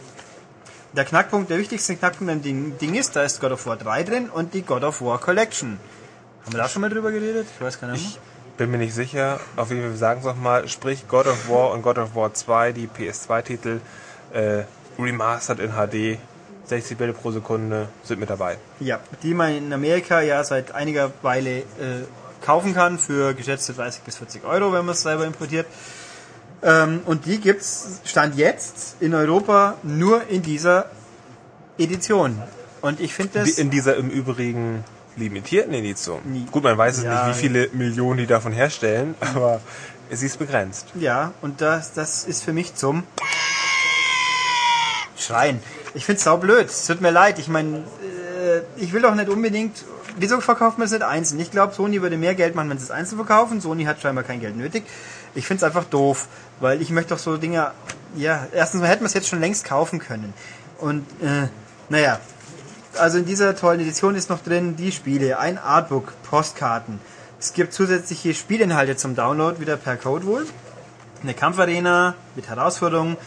S1: der Knackpunkt, der wichtigste Knackpunkt an dem Ding ist, da ist God of War 3 drin und die God of War Collection. Haben wir da schon mal drüber geredet?
S2: Ich weiß gar nicht. Ich bin mir nicht sicher. Auf jeden Fall sagen es nochmal. Sprich God of War und God of War 2, die PS2-Titel, äh, remastered in HD. 60 Bilder pro Sekunde sind mit dabei.
S1: Ja, die man in Amerika ja seit einiger Weile äh, kaufen kann für geschätzte 30 bis 40 Euro, wenn man es selber importiert. Ähm, und die gibt's Stand jetzt in Europa nur in dieser Edition. Und ich finde das.
S2: In dieser im Übrigen limitierten Edition. Nie. Gut, man weiß es ja, nicht, wie viele Millionen die davon herstellen, (laughs) aber es ist begrenzt.
S1: Ja, und das, das ist für mich zum Schreien. Ich finde es saublöd. Es tut mir leid. Ich meine, äh, ich will doch nicht unbedingt. Wieso verkauft man es nicht einzeln? Ich glaube, Sony würde mehr Geld machen, wenn sie es einzeln verkaufen. Sony hat scheinbar kein Geld nötig. Ich finde es einfach doof. Weil ich möchte doch so Dinge, ja, erstens mal hätten wir es jetzt schon längst kaufen können. Und, äh, naja, also in dieser tollen Edition ist noch drin die Spiele, ein Artbook, Postkarten, Es gibt zusätzliche Spielinhalte zum Download, wieder per Code wohl. Eine Kampfarena mit Herausforderungen,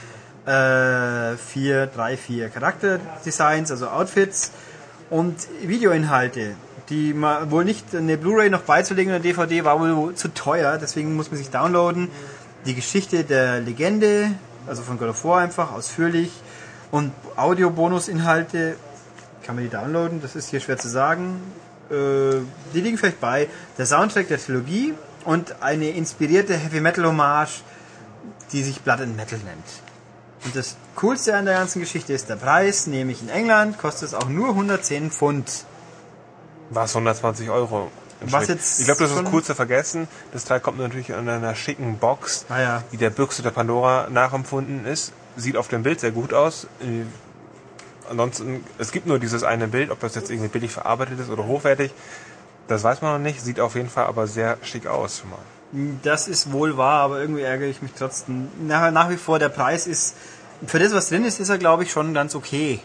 S1: äh, vier, drei, vier Charakterdesigns, also Outfits und Videoinhalte, die mal wohl nicht eine Blu-ray noch beizulegen oder DVD war wohl zu teuer, deswegen muss man sich downloaden. Die Geschichte der Legende, also von God of War einfach ausführlich und Audio-Bonus-Inhalte kann man die downloaden, das ist hier schwer zu sagen. Äh, die liegen vielleicht bei. Der Soundtrack der Trilogie und eine inspirierte Heavy Metal Hommage, die sich Blood and Metal nennt. Und das Coolste an der ganzen Geschichte ist der Preis, nämlich in England kostet es auch nur 110 Pfund.
S2: Was 120 Euro.
S1: Was jetzt
S2: ich glaube, das ist
S1: schon-
S2: cool zu vergessen. Das Teil kommt natürlich in einer schicken Box,
S1: Ah ja.
S2: die der Büchse der Pandora nachempfunden ist. Sieht auf dem Bild sehr gut aus. Ansonsten, es gibt nur dieses eine Bild, ob das jetzt irgendwie billig verarbeitet ist oder hochwertig. Das weiß man noch nicht. Sieht auf jeden Fall aber sehr schick aus schon mal.
S1: Das ist wohl wahr, aber irgendwie ärgere ich mich trotzdem. Nach, nach wie vor, der Preis ist, für das, was drin ist, ist er, glaube ich, schon ganz okay.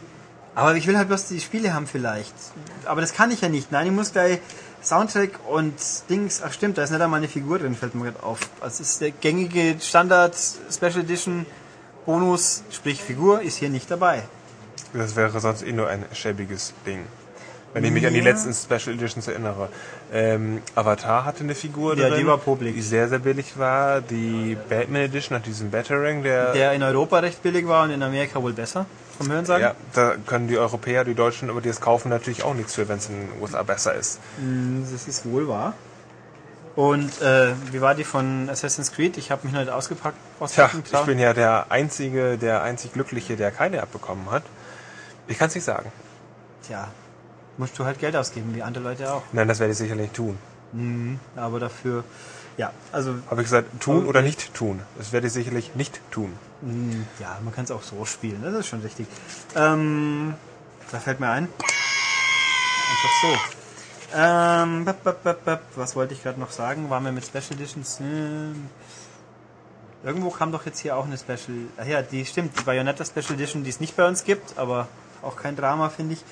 S1: Aber ich will halt bloß die Spiele haben vielleicht. Aber das kann ich ja nicht. Nein, ich muss gleich Soundtrack und Dings. Ach stimmt, da ist nicht einmal eine Figur drin, fällt mir gerade auf. Also es ist der gängige Standard Special Edition Bonus, sprich Figur, ist hier nicht dabei.
S2: Das wäre sonst eh nur ein schäbiges Ding. Wenn ich mich an die
S1: Ja.
S2: letzten Special Editions erinnere. Ähm, Avatar hatte eine Figur
S1: Ja,
S2: drin,
S1: die war publik.
S2: die sehr, sehr billig war. Die Batman Edition hat diesen Batarang, der,
S1: Der in Europa recht billig war und in Amerika wohl besser, vom Hörensagen.
S2: ja, da können die Europäer, die Deutschen, aber die es kaufen, natürlich auch nichts für, wenn es in den USA besser ist.
S1: Mm, Das ist wohl wahr. Und äh, wie war die von Assassin's Creed? Ich habe mich noch nicht ausgepackt.
S2: Tja,
S1: ausgepackt,
S2: ich bin ja der einzige, der einzig Glückliche, der keine abbekommen hat. Ich kann es nicht sagen.
S1: Tja, musst du halt Geld ausgeben, wie andere Leute auch.
S2: Nein, das werde ich sicherlich tun.
S1: Aber dafür, ja, also,
S2: Habe ich gesagt, tun oder nicht tun? Das werde ich sicherlich nicht tun.
S1: mh, ja, man kann es auch so spielen, das ist schon richtig. Ähm, da fällt mir ein. Einfach so. Ähm, bap, bap, bap, bap. was wollte ich gerade noch sagen? Waren wir mit Special Editions? Ähm, irgendwo kam doch jetzt hier auch eine Special. Ach ja, die stimmt, die Bayonetta Special Edition, die es nicht bei uns gibt, aber auch kein Drama, finde ich.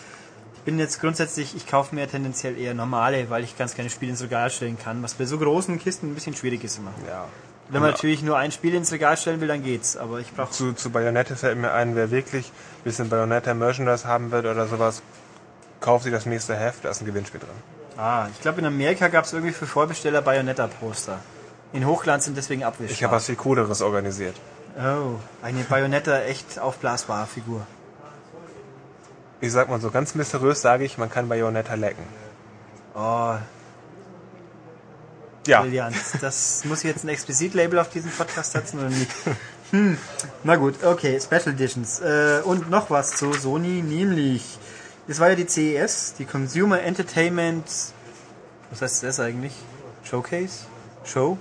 S1: Ich bin jetzt grundsätzlich, ich kaufe mir tendenziell eher normale, weil ich ganz gerne Spiele ins Regal stellen kann, was bei so großen Kisten ein bisschen schwierig ist immer.
S2: Ja.
S1: Wenn man
S2: Ja.
S1: natürlich nur ein Spiel ins Regal stellen will, dann geht's. Aber ich brauche
S2: Zu, zu Bayonetta fällt mir ein, wer wirklich ein bisschen Bayonetta Merchandise haben will oder sowas, kauft sich das nächste Heft, da ist ein Gewinnspiel drin.
S1: Ah, ich glaube in Amerika gab es irgendwie für Vorbesteller Bayonetta-Poster. In Hochglanz und deswegen abwischbar.
S2: Ich habe was viel Cooleres organisiert.
S1: Oh, eine Bayonetta echt aufblasbare Figur.
S2: Ich sag mal so ganz mysteriös sage ich, man kann Bayonetta lecken.
S1: Oh,
S2: Ja,
S1: brillant. Das muss ich jetzt ein Explisit-Label auf diesen Podcast setzen oder nicht? Hm, na gut, okay, Special Editions. Äh, und noch was zu Sony, nämlich, das war ja die CES, die Consumer Entertainment, was heißt das eigentlich? Showcase? Show?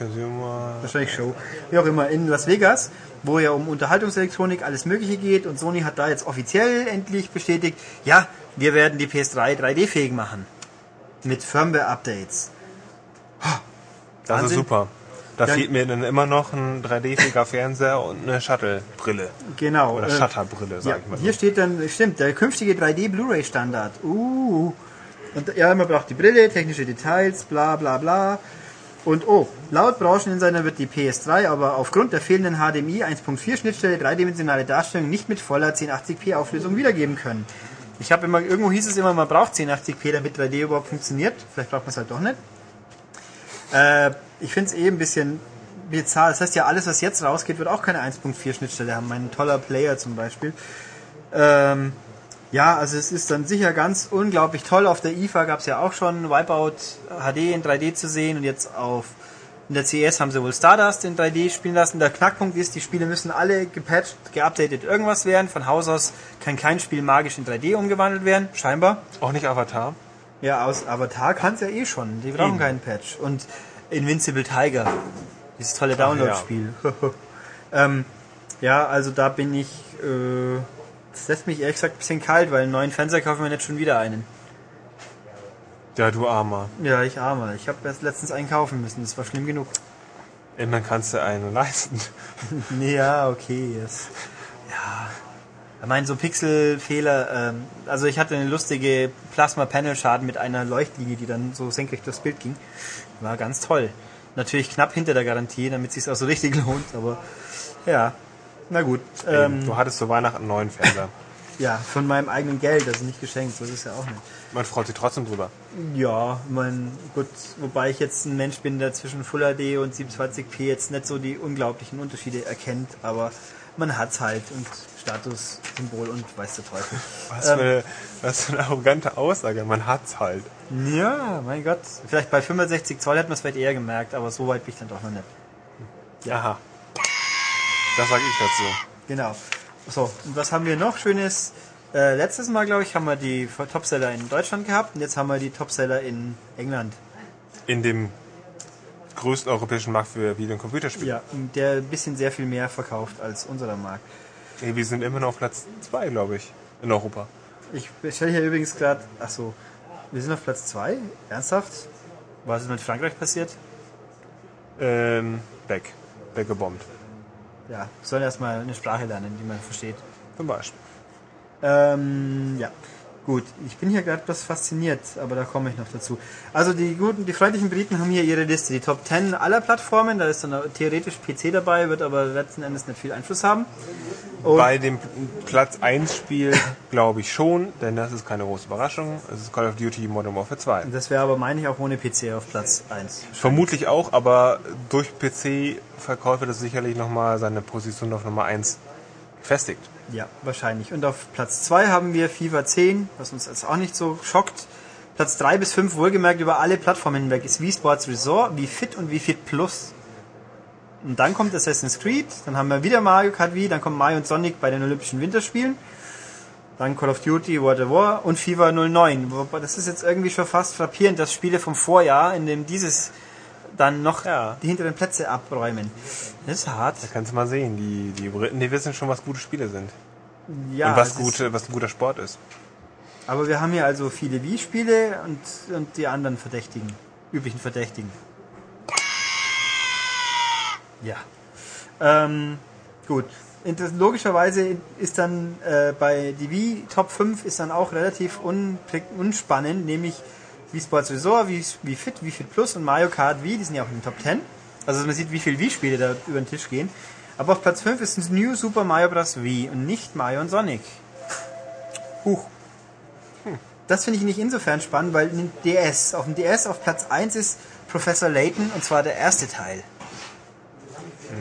S2: Consumer.
S1: wahrscheinlich Show, wie auch immer, in Las Vegas, wo ja um Unterhaltungselektronik alles Mögliche geht und Sony hat da jetzt offiziell endlich bestätigt, ja, wir werden die PS3 3D-fähig machen. Mit Firmware-Updates.
S2: Das ist super. Da
S1: Ja.
S2: fehlt mir dann immer noch ein 3D-fähiger Fernseher und eine Shuttle-Brille.
S1: Genau.
S2: Oder
S1: äh,
S2: Shutterbrille, sag
S1: ja,
S2: ich mal.
S1: hier steht dann, stimmt, der künftige 3D Blu-ray Standard. Uh. Und ja, man braucht die Brille, technische Details, bla bla bla. Und oh, laut Brancheninsider wird die PS3 aber aufgrund der fehlenden HDMI 1.4 Schnittstelle dreidimensionale Darstellung nicht mit voller 1080p Auflösung wiedergeben können. Ich habe immer, irgendwo hieß es immer, man braucht 1080p, damit 3D überhaupt funktioniert. Vielleicht braucht man es halt doch nicht. Äh, ich finde es eh ein bisschen bizarr. Das heißt ja, alles, was jetzt rausgeht, wird auch keine 1.4 Schnittstelle haben. Mein toller Player zum Beispiel. Ähm, ja, also es ist dann sicher ganz unglaublich toll. Auf der IFA gab es ja auch schon Wipeout HD in 3D zu sehen und jetzt auf in der CS haben sie wohl Stardust in 3D spielen lassen. Der Knackpunkt ist, die Spiele müssen alle gepatcht, geupdatet irgendwas werden. Von Haus aus kann kein Spiel magisch in 3D umgewandelt werden, scheinbar.
S2: Auch nicht Avatar.
S1: Ja, aus Avatar kann es ja eh schon. Die brauchen
S2: Eben.
S1: keinen Patch. Und Invincible Tiger, dieses tolle Download-Spiel. (laughs) ähm, ja, also da bin ich. Äh, das lässt mich ehrlich gesagt ein bisschen kalt, weil einen neuen Fernseher kaufen wir nicht schon wieder einen.
S2: Ja, du Armer.
S1: Ja, ich arme. Ich habe erst letztens einen kaufen müssen. Das war schlimm genug.
S2: Immerhin kannst du einen leisten. (laughs)
S1: Ja, okay. Yes. Ja. Ich meine, so Pixelfehler, ähm, also ich hatte eine lustige Plasma-Panel-Schaden mit einer Leuchtlinie, die dann so senkrecht durchs Bild ging. War ganz toll. Natürlich knapp hinter der Garantie, damit es sich auch so richtig (laughs) lohnt, aber ja, na gut. Ähm,
S2: du hattest zu Weihnachten einen neuen Fernseher. (laughs)
S1: ja, von meinem eigenen Geld, also nicht geschenkt, so ist es ja auch nicht.
S2: Man freut sich trotzdem drüber.
S1: Ja, mein, gut, wobei ich jetzt ein Mensch bin, der zwischen Full HD und 720p jetzt nicht so die unglaublichen Unterschiede erkennt, aber man hat's halt und Statussymbol und weiß der Teufel.
S2: Was für, eine, was für eine arrogante Aussage, man hat's halt.
S1: Ja, mein Gott. Vielleicht bei 65 Zoll hätte man es vielleicht eher gemerkt, aber so weit bin ich dann doch noch nicht.
S2: Ja. Das sage ich dazu.
S1: Genau. So, und was haben wir noch Schönes? Äh, letztes Mal, glaube ich, haben wir die Topseller in Deutschland gehabt und jetzt haben wir die Topseller in England.
S2: In dem größten europäischen Markt für Video- und Computerspiele.
S1: Ja, der ein bisschen sehr viel mehr verkauft als unserer Markt.
S2: Nee, wir sind immer noch auf Platz 2, glaube ich, in Europa.
S1: Ich stelle hier übrigens gerade, ach so, wir sind auf Platz 2? Ernsthaft? Was ist mit Frankreich passiert?
S2: Ähm, weg. Weggebombt.
S1: Ja, sollen erstmal eine Sprache lernen, die man versteht.
S2: Zum Beispiel.
S1: Ähm, ja. Gut, ich bin hier gerade etwas fasziniert, aber da komme ich noch dazu. Also die guten, die freundlichen Briten haben hier ihre Liste, die Top 10 aller Plattformen, da ist dann theoretisch PC dabei, wird aber letzten Endes nicht viel Einfluss haben.
S2: Und Bei dem Platz 1 Spiel glaube ich schon, denn das ist keine große Überraschung. Es ist Call of Duty Modern Warfare 2.
S1: Das wäre aber, meine ich, auch ohne PC auf Platz 1.
S2: Vermutlich auch, aber durch PC-Verkäufe das sicherlich nochmal seine Position auf Nummer 1 festigt.
S1: Ja, wahrscheinlich. Und auf Platz 2 haben wir FIFA 10, was uns jetzt auch nicht so schockt. Platz 3 bis 5 wohlgemerkt über alle Plattformen hinweg ist Wii Sports Resort, Wii Fit und Wii Fit Plus. Und dann kommt Assassin's Creed, dann haben wir wieder Mario Kart Wii, dann kommen Mario und Sonic bei den Olympischen Winterspielen. Dann Call of Duty, World of War und FIFA 09. Das ist jetzt irgendwie schon fast frappierend, dass Spiele vom Vorjahr, in dem dieses dann noch ja. die hinteren Plätze abräumen. Das ist hart.
S2: Da kannst du mal sehen, die, die Briten, die wissen schon, was gute Spiele sind. Ja. Und was, gute, was ein guter Sport ist.
S1: Aber wir haben hier also viele Wii-Spiele und, und die anderen Verdächtigen, üblichen Verdächtigen. Ja. Ähm, gut. Logischerweise ist dann äh, bei die Wii Top 5 ist dann auch relativ unspannend, nämlich wie Sports Resort, wie, wie Fit, wie Fit Plus und Mario Kart Wii, die sind ja auch in den Top 10. Also man sieht, wie viele Wii-Spiele da über den Tisch gehen. Aber auf Platz 5 ist ein New Super Mario Bros. Wii und nicht Mario und Sonic. Huch. Hm. Das finde ich nicht insofern spannend, weil ein DS, auf dem DS auf Platz 1 ist Professor Layton und zwar der erste Teil.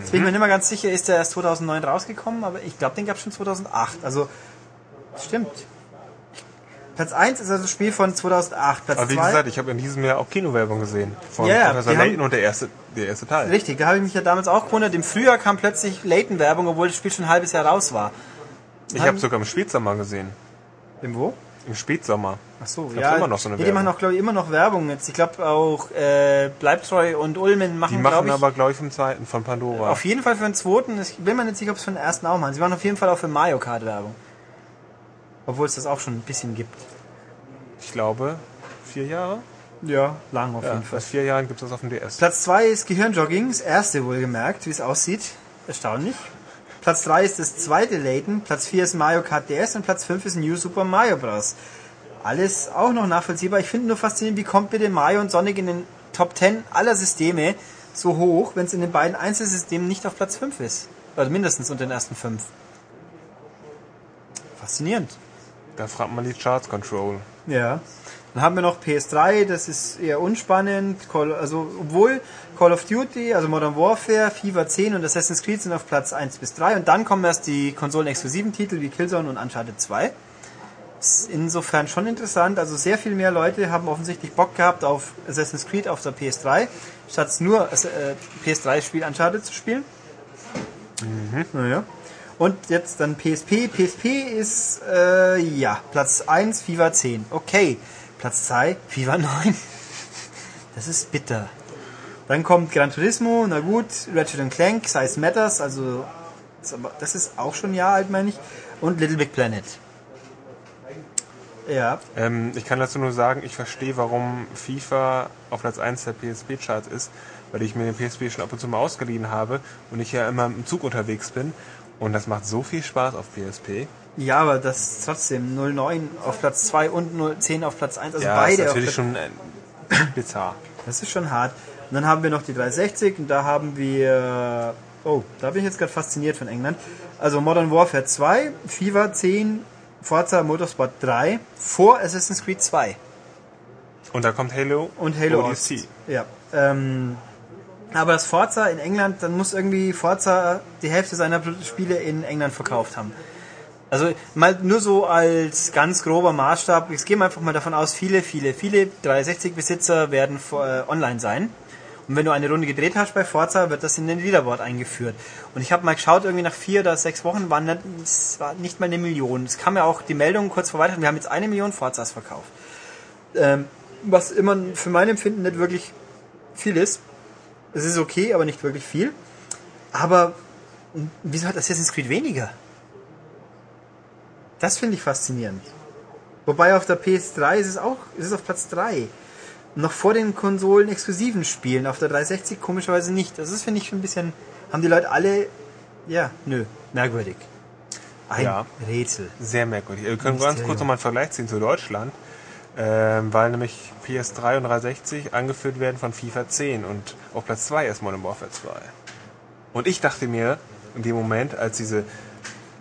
S1: Jetzt bin ich mir nicht mehr ganz sicher, ist der erst 2009 rausgekommen, aber ich glaube, den gab es schon 2008. Also, stimmt. Platz 1 ist also das Spiel von 2008. Platz
S2: Aber wie zwei, gesagt, ich habe in diesem Jahr auch Kinowerbung gesehen. Von yeah, Professor Layton und der erste, der erste Teil.
S1: Richtig, da habe ich mich ja damals auch gewundert. Im Frühjahr kam plötzlich Layton-Werbung, obwohl das Spiel schon ein halbes Jahr raus war.
S2: Ich habe sogar im Spätsommer gesehen.
S1: Im wo?
S2: Im Spätsommer.
S1: Ach so, ja. immer noch so eine nee, Die machen auch, glaube ich, immer noch Werbung jetzt. Ich glaube auch äh, Bleibtreu und Ulmen machen,
S2: Die machen ich, aber, glaube ich, vom zweiten, von Pandora.
S1: Auf jeden Fall für den zweiten. Ich bin mir nicht sicher, ob es für den ersten auch machen. Sie machen auf jeden Fall auch für Mario Kart Werbung. Obwohl es das auch schon ein bisschen gibt
S2: ich glaube, vier Jahre.
S1: Ja, lang auf
S2: ja,
S1: jeden Fall.
S2: Seit vier Jahren gibt es das auf dem DS.
S1: Platz 2 ist Gehirnjogging, das erste wohlgemerkt, wie es aussieht. Erstaunlich. Platz 3 ist das zweite Layton, Platz 4 ist Mario Kart DS und Platz 5 ist New Super Mario Bros. Alles auch noch nachvollziehbar. Ich finde nur faszinierend, wie kommt bitte Mario und Sonic in den Top 10 aller Systeme so hoch, wenn es in den beiden Einzelsystemen nicht auf Platz 5 ist. Also mindestens unter den ersten 5. Faszinierend.
S2: Da fragt man die Charts Control.
S1: Ja. Dann haben wir noch PS3, das ist eher unspannend. Also, obwohl Call of Duty, also Modern Warfare, FIFA 10 und Assassin's Creed sind auf Platz 1 bis 3 und dann kommen erst die konsolenexklusiven Titel wie Killzone und Uncharted 2. Ist insofern schon interessant. Also sehr viel mehr Leute haben offensichtlich Bock gehabt auf Assassin's Creed auf der PS3, statt nur äh, PS3-Spiel Uncharted zu spielen. Mhm. Naja. Und jetzt dann PSP. PSP ist, äh, ja, Platz 1, FIFA 10. Okay. Platz 2, FIFA 9. (laughs) Das ist bitter. Dann kommt Gran Turismo, na gut, Ratchet Clank, Size Matters, also das ist auch schon ein Jahr alt, meine ich. Und Little Big Planet.
S2: Ja. Ähm, ich kann dazu nur sagen, ich verstehe, warum FIFA auf Platz 1 der PSP-Charts ist, weil ich mir den PSP schon ab und zu mal ausgeliehen habe und ich ja immer im Zug unterwegs bin und das macht so viel Spaß auf PSP.
S1: Ja, aber das ist trotzdem 09 auf Platz 2 und 10 auf Platz 1. Also
S2: ja,
S1: beide
S2: ist
S1: auf
S2: natürlich schon äh, bizarr.
S1: Das ist schon hart. Und dann haben wir noch die 360 und da haben wir. Oh, da bin ich jetzt gerade fasziniert von England. Also Modern Warfare 2, FIFA 10, Forza Motorsport 3 vor Assassin's Creed 2
S2: Und da kommt Halo
S1: und Halo
S2: ODST.
S1: Ost. Ja. Ähm, aber das Forza in England, dann muss irgendwie Forza die Hälfte seiner Spiele in England verkauft haben. Also mal nur so als ganz grober Maßstab. Ich gehe einfach mal davon aus, viele, viele, viele 360-Besitzer werden äh, online sein. Und wenn du eine Runde gedreht hast bei Forza, wird das in den Leaderboard eingeführt. Und ich habe mal geschaut, irgendwie nach vier oder sechs Wochen waren es war nicht mal eine Million. Es kam ja auch die Meldung kurz vor Weihnachten, wir haben jetzt eine Million Forzas verkauft. Ähm, was immer für mein Empfinden nicht wirklich viel ist. Es ist okay, aber nicht wirklich viel. Aber wieso hat Assassin's Creed weniger? Das finde ich faszinierend. Wobei auf der PS3 ist es auch, ist es auf Platz 3. Noch vor den Konsolen exklusiven Spielen, auf der 360 komischerweise nicht. Das ist, finde ich, schon ein bisschen, haben die Leute alle, ja, nö, merkwürdig. Ein
S2: Ja.
S1: Rätsel.
S2: Sehr merkwürdig. Wir können ganz
S1: Mysterium.
S2: kurz nochmal einen Vergleich ziehen zu Deutschland, ähm, weil nämlich PS3 und 360 angeführt werden von FIFA 10 und auf Platz 2 ist Modern Warfare 2. Und ich dachte mir in dem Moment, als diese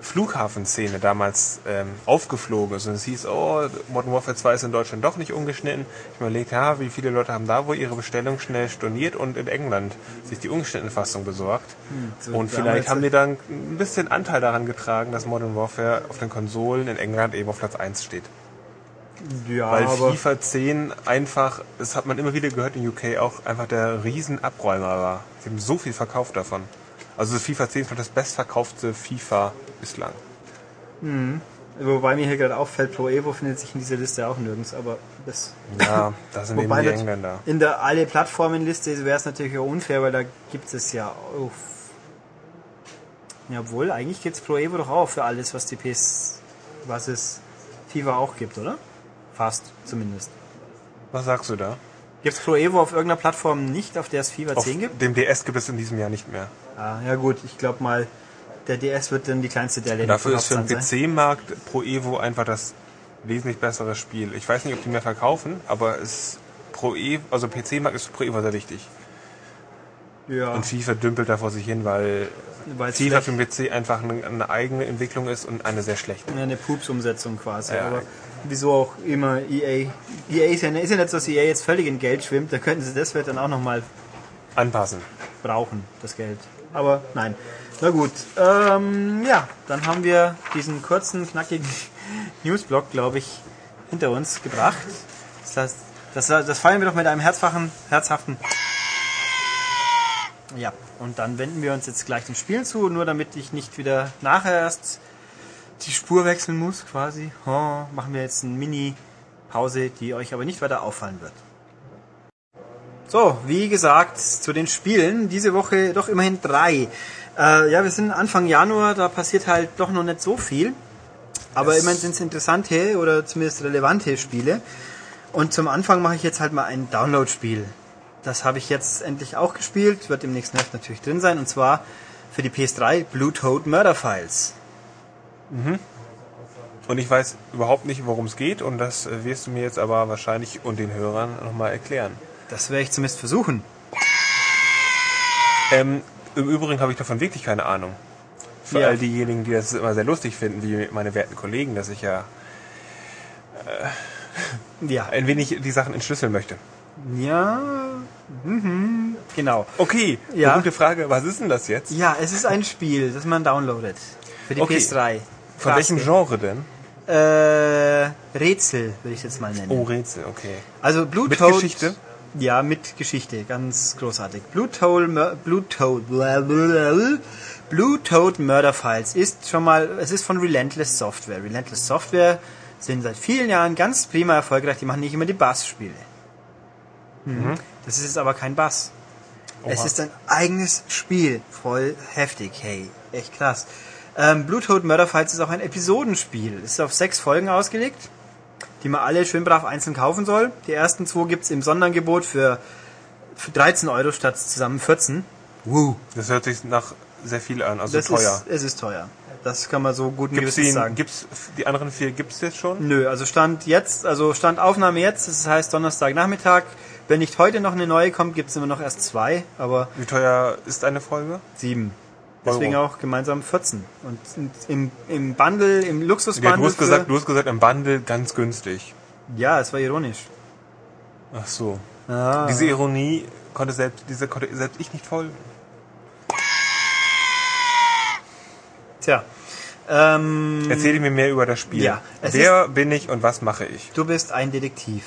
S2: Flughafenszene damals ähm, aufgeflogen ist und es hieß, oh, Modern Warfare 2 ist in Deutschland doch nicht umgeschnitten. Ich mir überlegt, ja, wie viele Leute haben da wohl ihre Bestellung schnell storniert und in England sich die ungeschnittene Fassung besorgt.
S1: so
S2: und vielleicht haben die dann ein bisschen Anteil daran getragen, dass Modern Warfare auf den Konsolen in England eben auf Platz 1 steht.
S1: Ja,
S2: Weil FIFA 10 einfach, das hat man immer wieder gehört in UK auch, einfach der Riesenabräumer war. Sie haben so viel verkauft davon. Also FIFA 10 ist das bestverkaufte FIFA bislang.
S1: wobei mir hier gerade auffällt, Pro Evo findet sich in dieser Liste auch nirgends, aber das
S2: Ja, da (laughs) sind eben die
S1: das-
S2: Engländer.
S1: In der alle Plattformenliste wäre es natürlich auch unfair, weil da gibt es ja auf. Ja, obwohl, eigentlich gibt es Pro Evo doch auch für alles, was die PS, was es FIFA auch gibt, oder? Fast, zumindest.
S2: Was sagst du da?
S1: Gibt es Pro Evo auf irgendeiner Plattform nicht, auf der es FIFA
S2: Auf
S1: 10 gibt?
S2: dem DS gibt es in diesem Jahr nicht mehr.
S1: Ah, ja gut, ich glaube mal, der DS wird dann die kleinste der Länder
S2: Dafür ist für den. PC-Markt Pro Evo einfach das wesentlich bessere Spiel. Ich weiß nicht, ob die mehr verkaufen, aber es Pro Evo, also PC-Markt ist für Pro Evo sehr wichtig.
S1: Ja,
S2: Und FIFA dümpelt da vor sich hin, weil
S1: weil es
S2: FIFA
S1: vielleicht
S2: für den PC einfach eine, eine eigene Entwicklung ist und eine sehr schlechte.
S1: eine Pups-Umsetzung quasi.
S2: Ja.
S1: Aber wieso auch immer EA. EA ist ja, ist ja nicht so, dass EA jetzt völlig in Geld schwimmt. Da könnten sie das vielleicht dann auch nochmal
S2: Anpassen.
S1: brauchen, das Geld. Aber nein. Na gut. Ähm, ja, dann haben wir diesen kurzen, knackigen (laughs) Newsblock, glaube ich, hinter uns gebracht. Das, heißt, das, das feiern wir doch mit einem herzfachen, herzhaften. Ja, und dann wenden wir uns jetzt gleich den Spielen zu, nur damit ich nicht wieder nachher erst die Spur wechseln muss, quasi. Oh, machen wir jetzt eine Mini-Pause, die euch aber nicht weiter auffallen wird. So, wie gesagt, zu den Spielen. Diese Woche doch immerhin drei. Äh, ja, wir sind Anfang Januar, da passiert halt doch noch nicht so viel. Aber
S2: Es-
S1: immerhin sind es interessante oder zumindest relevante Spiele. Und zum Anfang mache ich jetzt halt mal ein Download-Spiel. Das habe ich jetzt endlich auch gespielt, wird im nächsten Heft natürlich drin sein. Und zwar für die PS3 Blue Toad Murder Files.
S2: Und ich weiß überhaupt nicht, worum es geht und das äh, wirst du mir jetzt aber wahrscheinlich und den Hörern nochmal erklären.
S1: Das werde ich zumindest versuchen.
S2: Ähm, Im Übrigen habe ich davon wirklich keine Ahnung. Für
S1: Ja.
S2: all diejenigen, die das immer sehr lustig finden, wie meine werten Kollegen, dass ich ja
S1: Ja.
S2: ein wenig die Sachen entschlüsseln möchte.
S1: Ja. Mhm. Genau.
S2: Okay,
S1: Ja.
S2: berühmte Frage, was ist denn das jetzt?
S1: Ja, es ist ein Spiel, das man downloadet. Für die
S2: Okay.
S1: PS3.
S2: Von welchem Genre denn?
S1: Äh, Rätsel, würde ich jetzt mal nennen.
S2: Oh, Rätsel, okay.
S1: Also Blue
S2: Mit
S1: Toad,
S2: Geschichte?
S1: Ja, mit Geschichte, ganz großartig. Blue Toad, Blue Toad. Blue Toad Murder Files ist schon mal, es ist von Relentless Software. Relentless Software sind seit vielen Jahren ganz prima erfolgreich. Die machen nicht immer die Bass-Spiele. Mhm. Das ist jetzt aber kein Bass. Es
S2: Oha.
S1: ist ein eigenes Spiel. Voll heftig, hey. Echt krass. Ähm, Toad Murder Files ist auch ein Episodenspiel. Es ist auf sechs Folgen ausgelegt, die man alle schön brav einzeln kaufen soll. Die ersten zwei gibt's im Sonderangebot für, für 13 Euro statt zusammen 14. Woo.
S2: Das hört sich nach sehr viel an, also
S1: Das
S2: teuer.
S1: ist, es ist teuer. das kann man so gut
S2: Gibt's
S1: Gewissens
S2: die,
S1: sagen.
S2: gibt's die anderen vier gibt's jetzt schon?
S1: Nö, also Stand jetzt, also Stand Aufnahme jetzt, das heißt Donnerstagnachmittag. Wenn nicht heute noch eine neue kommt, gibt's immer noch erst zwei, aber
S2: Wie teuer ist eine Folge?
S1: sieben. Deswegen
S2: Euro.
S1: auch gemeinsam 14. Und im, im Bundle, im
S2: Ja,
S1: Luxusbundle.
S2: du hast gesagt, du hast gesagt im Bundle ganz günstig.
S1: ja, es war ironisch.
S2: Ach so.
S1: Ah.
S2: Diese Ironie konnte selbst, diese konnte selbst ich nicht folgen.
S1: Tja. Ähm,
S2: Erzähle mir mehr über das Spiel.
S1: Ja,
S2: Wer bin ich und was mache ich?
S1: Du bist ein Detektiv.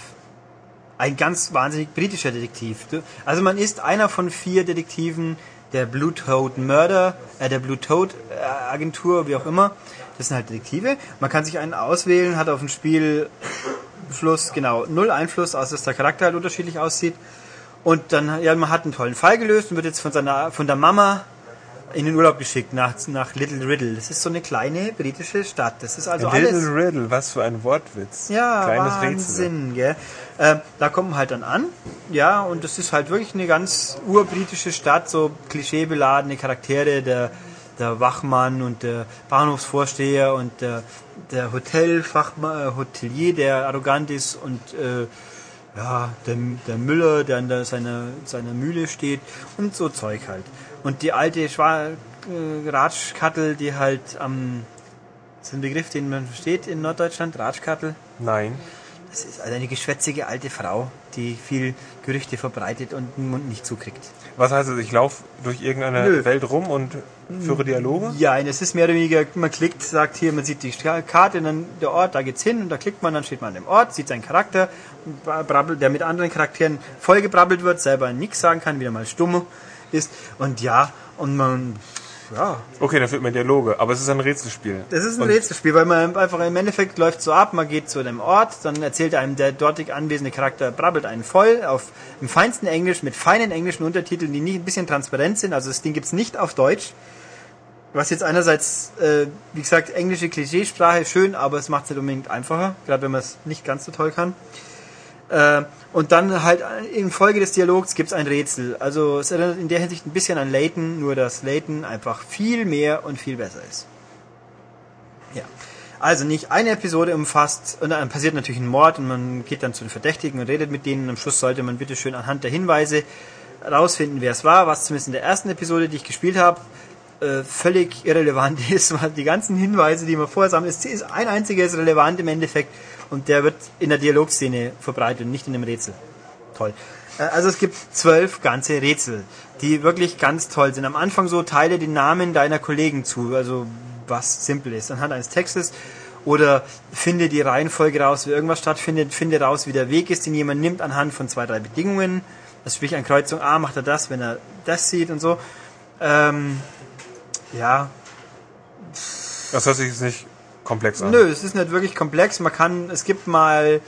S1: Ein ganz wahnsinnig britischer Detektiv. Also man ist einer von vier Detektiven der Blue Toad Murder, äh, der Blue Toad äh, Agentur, wie auch immer. Das sind halt Detektive. Man kann sich einen auswählen, hat auf ein Spielfluss genau null Einfluss, außer dass der Charakter halt unterschiedlich aussieht. Und dann, ja, man hat einen tollen Fall gelöst und wird jetzt von seiner, von der Mama in den Urlaub geschickt nach, nach Little Riddle. Das ist so eine kleine britische Stadt. Das ist also alles.
S2: Little Riddle, was für ein Wortwitz.
S1: Ja,
S2: Kleines
S1: Wahnsinn, gell? Ähm, da kommt man halt dann an, ja, und das ist halt wirklich eine ganz urbritische Stadt, so klischeebeladene Charaktere, der, der Wachmann und der Bahnhofsvorsteher und der, der Hotelfachmann, äh, Hotelier, der arrogant ist und äh, ja, der, der Müller, der an der, seiner, seiner Mühle steht und so Zeug halt. Und die alte Schwa äh, Ratschkattel, die halt am, das ist ein Begriff, den man versteht in Norddeutschland, Ratschkattel.
S2: Nein.
S1: Das ist also eine geschwätzige alte Frau, die viel Gerüchte verbreitet und den Mund nicht zukriegt.
S2: Was heißt es, ich laufe durch irgendeine
S1: Nö.
S2: Welt rum und führe Dialoge?
S1: Ja, es ist mehr oder weniger, man klickt, sagt hier, man sieht die Karte, dann der Ort, da geht's hin und da klickt man, dann steht man an dem Ort, sieht seinen Charakter, brabbelt, der mit anderen Charakteren vollgebrabbelt wird, selber nichts sagen kann, wieder mal stumm ist. Und ja, und man, ja,
S2: Okay, dann führt man Dialoge, aber es ist ein Rätselspiel.
S1: Das ist ein
S2: Und
S1: Rätselspiel, weil man einfach im Endeffekt läuft so ab, man geht zu dem Ort, dann erzählt einem der dortig anwesende Charakter, brabbelt einen voll auf im feinsten Englisch mit feinen englischen Untertiteln, die nicht ein bisschen transparent sind. Also das Ding gibt's nicht auf Deutsch. Was jetzt einerseits, äh, wie gesagt, englische Klischeesprache schön, aber es macht es nicht unbedingt einfacher, gerade wenn man es nicht ganz so toll kann. Äh, und dann halt in Folge des Dialogs gibt's ein Rätsel. Also es erinnert in der Hinsicht ein bisschen an Layton, nur dass Layton einfach viel mehr und viel besser ist. Ja. Also nicht eine Episode umfasst, und dann passiert natürlich ein Mord und man geht dann zu den Verdächtigen und redet mit denen. Und am Schluss sollte man bitte schön anhand der Hinweise rausfinden, wer es war, was zumindest in der ersten Episode, die ich gespielt habe, äh, völlig irrelevant (laughs) ist, weil die ganzen Hinweise, die man vorher sammelt, ist, ein einziger ist relevant im Endeffekt und der wird in der Dialogszene verbreitet und nicht in einem Rätsel. Toll. Äh, Also es gibt zwölf ganze Rätsel, die wirklich ganz toll sind. Am Anfang so teile den Namen deiner Kollegen zu, also was simpel ist, anhand eines Textes. Oder finde die Reihenfolge raus, wie irgendwas stattfindet, finde raus, wie der Weg ist, den jemand nimmt anhand von zwei, drei Bedingungen. Das sprich an Kreuzung A macht er das, wenn er das sieht und so. Ähm, ja,
S2: Das hört sich jetzt nicht komplex an.
S1: Nö, es ist nicht wirklich komplex. Man kann, es gibt mal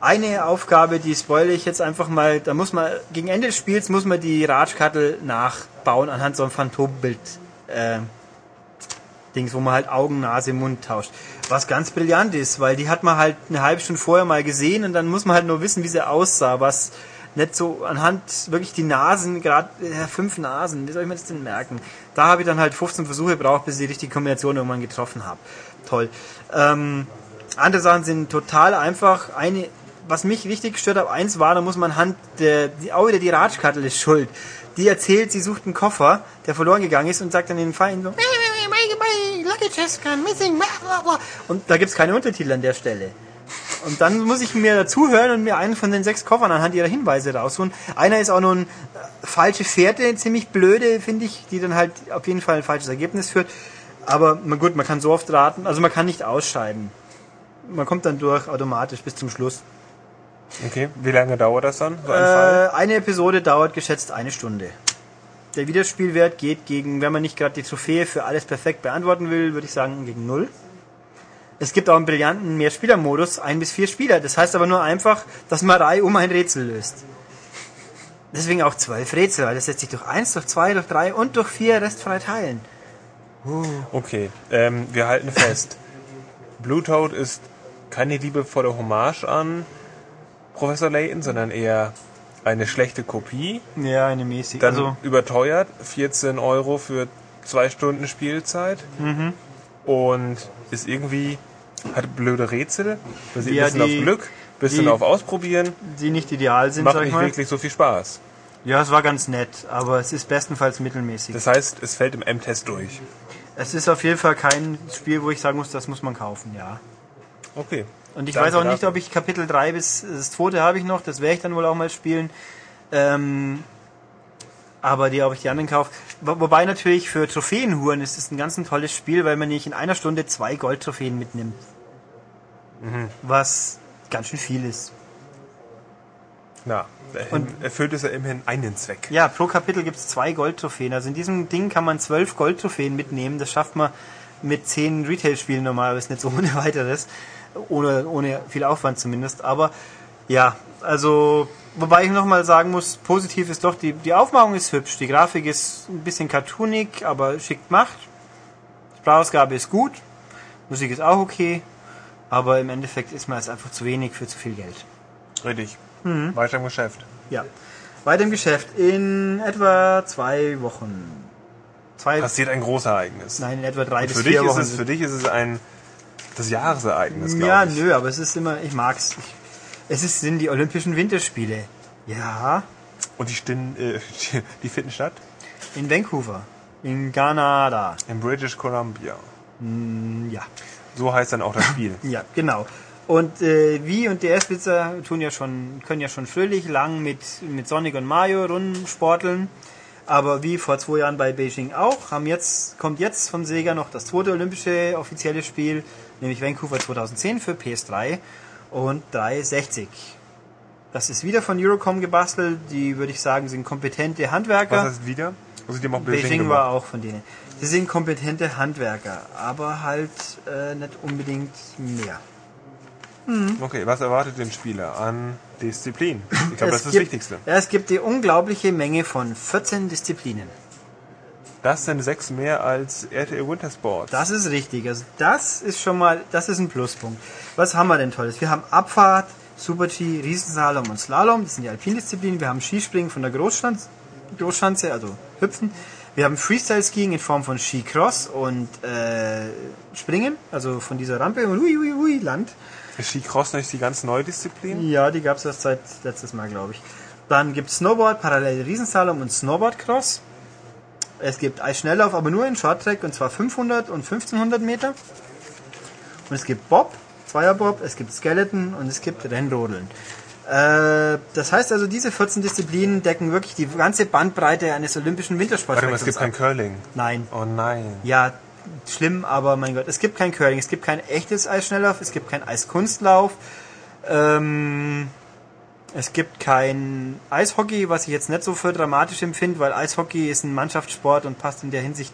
S1: eine Aufgabe, die spoile ich jetzt einfach mal. Da muss man, gegen Ende des Spiels muss man die Ratschkattel nachbauen anhand so einem Phantombild. Äh, Dings, wo man halt Augen, Nase, Mund tauscht. Was ganz brillant ist, weil die hat man halt eine halbe Stunde vorher mal gesehen und dann muss man halt nur wissen, wie sie aussah, was nicht so anhand wirklich die Nasen, gerade äh, fünf Nasen, wie soll ich mir das denn merken? Da habe ich dann halt 15 Versuche gebraucht, bis ich die richtige Kombination irgendwann getroffen habe. Toll. Ähm, andere Sachen sind total einfach. Eine, was mich richtig gestört hat, eins war, da muss man anhand der, die, auch wieder die Ratschkattel ist schuld. Die erzählt, sie sucht einen Koffer, der verloren gegangen ist und sagt dann den Feind so, und da gibt's keine Untertitel an der Stelle. Und dann muss ich mir dazuhören und mir einen von den sechs Koffern anhand ihrer Hinweise rausholen. Einer ist auch nur ein äh, falsche Fährte, ziemlich blöde, finde ich, die dann halt auf jeden Fall ein falsches Ergebnis führt. Aber gut, man kann so oft raten, also man kann nicht ausscheiden. Man kommt dann durch automatisch bis zum Schluss.
S2: Okay, wie lange dauert das dann? So ein?
S1: Äh, eine Episode dauert geschätzt eine Stunde. Der Wiederspielwert geht gegen, wenn man nicht gerade die Trophäe für alles perfekt beantworten will, würde ich sagen gegen null. Es gibt auch einen brillanten Mehrspielermodus, ein bis vier Spieler. Das heißt aber nur einfach, dass man Reihe um ein Rätsel löst. Deswegen auch zwölf Rätsel, weil das lässt sich durch eins, durch zwei, durch drei und durch vier restfrei teilen.
S2: Okay, ähm, wir halten fest. Blue Toad ist keine liebevolle Hommage an Professor Layton, sondern eher eine schlechte Kopie.
S1: Ja, eine mäßig.
S2: Dann
S1: Also,
S2: überteuert, 14 Euro für zwei Stunden Spielzeit
S1: Mhm.
S2: und ist irgendwie, hat blöde Rätsel, basiert
S1: Ja,
S2: ein bisschen
S1: die-
S2: auf Glück, bisschen
S1: die-
S2: auf Ausprobieren,
S1: Die nicht ideal sind,
S2: macht
S1: sag ich
S2: nicht wirklich so viel Spaß.
S1: Ja, es war ganz nett, aber es ist bestenfalls mittelmäßig.
S2: Das heißt, es fällt im M-Test durch.
S1: Es ist auf jeden Fall kein Spiel, wo ich sagen muss, das muss man kaufen, ja.
S2: Okay.
S1: Und ich
S2: Danke
S1: weiß auch nicht, ob ich Kapitel 3 bis das zweite habe ich noch, das werde ich dann wohl auch mal spielen. Ähm, aber die, ob ich die anderen kaufe. Wo, wobei natürlich für Trophäenhuren ist es ein ganz ein tolles Spiel, weil man nicht in einer Stunde zwei Goldtrophäen mitnimmt. Was ganz schön viel ist.
S2: Na,
S1: Und-
S2: erfüllt es ja immerhin einen Zweck.
S1: Ja, pro Kapitel gibt es zwei Goldtrophäen. Also in diesem Ding kann man zwölf Goldtrophäen mitnehmen. Das schafft man mit zehn Retail-Spielen normalerweise nicht so (laughs) ohne weiteres. Ohne, ohne viel Aufwand zumindest. Aber ja, also, wobei ich nochmal sagen muss, positiv ist doch, die, die Aufmachung ist hübsch. Die Grafik ist ein bisschen cartoonig, aber schick gemacht. Sprachausgabe ist gut. Musik ist auch okay. Aber im Endeffekt ist mir es einfach zu wenig für zu viel Geld.
S2: Richtig.
S1: Mhm.
S2: Weiter im Geschäft.
S1: Ja. Weiter im Geschäft. In etwa zwei Wochen. Zwei,
S2: Passiert ein Großereignis.
S1: nein, in etwa drei bis
S2: Für dich,
S1: vier
S2: ist
S1: Wochen.
S2: es, für dich ist es ein das Jahresereignis,
S1: ja,
S2: ich.
S1: nö, aber es ist immer, ich mag's. Ich, es ist, sind die Olympischen Winterspiele. Ja,
S2: Und die, stin, äh, (laughs) die finden statt
S1: in Vancouver. In Kanada.
S2: in British Columbia.
S1: Ja,
S2: So heißt dann auch das Spiel. (laughs)
S1: ja, genau. Und äh, Wii und DS-Blitzer tun ja schon, können ja schon fröhlich lang mit, mit Sonic und Mario rumsporteln. Aber wie vor zwei Jahren bei Beijing auch, haben jetzt, kommt jetzt von Sega noch das zweite olympische offizielle Spiel, nämlich Vancouver 2010 für PS3 und 360. Das ist wieder von Eurocom gebastelt. Die, würde ich sagen, sind kompetente Handwerker.
S2: Was heißt wieder? Also die haben auch Beijing,
S1: Beijing war auch von denen. Sie sind kompetente Handwerker, aber halt äh, nicht unbedingt mehr.
S2: Okay, was erwartet den Spieler an Disziplin? Ich glaube, das ist das
S1: gibt-
S2: Wichtigste.
S1: Ja, es gibt die unglaubliche Menge von 14 Disziplinen.
S2: Das sind sechs mehr als RTL Wintersport.
S1: Das ist richtig. Also das ist schon mal, das ist ein Pluspunkt. Was haben wir denn Tolles? Wir haben Abfahrt, Super-G, Riesenslalom und Slalom. Das sind die Alpindisziplinen. Wir haben Skispringen von der Großschanze, Großschanze also Hüpfen. Wir haben Freestyle-Skiing in Form von Skicross und äh, Springen, also von dieser Rampe und hui, hui, hui, Land.
S2: Ist Skicross nicht die ganz neue Disziplin?
S1: Ja, die gab es erst seit letztes Mal, glaube ich. Dann gibt es Snowboard, parallel Riesenslalom und Snowboardcross. Es gibt Eisschnelllauf, aber nur in Shorttrack und zwar 500 und 1500 Meter. Und es gibt Bob, Zweierbob, es gibt Skeleton und es gibt Rennrodeln. Äh, das heißt also, diese 14 Disziplinen decken wirklich die ganze Bandbreite eines olympischen
S2: mal,
S1: Wintersportwechsels
S2: es gibt kein
S1: ab.
S2: Curling.
S1: Nein.
S2: Oh nein.
S1: Ja, schlimm, aber mein Gott, es gibt kein Curling, es gibt kein echtes Eisschnelllauf, es gibt kein Eiskunstlauf, ähm, es gibt kein Eishockey, was ich jetzt nicht so für dramatisch empfinde, weil Eishockey ist ein Mannschaftssport und passt in der Hinsicht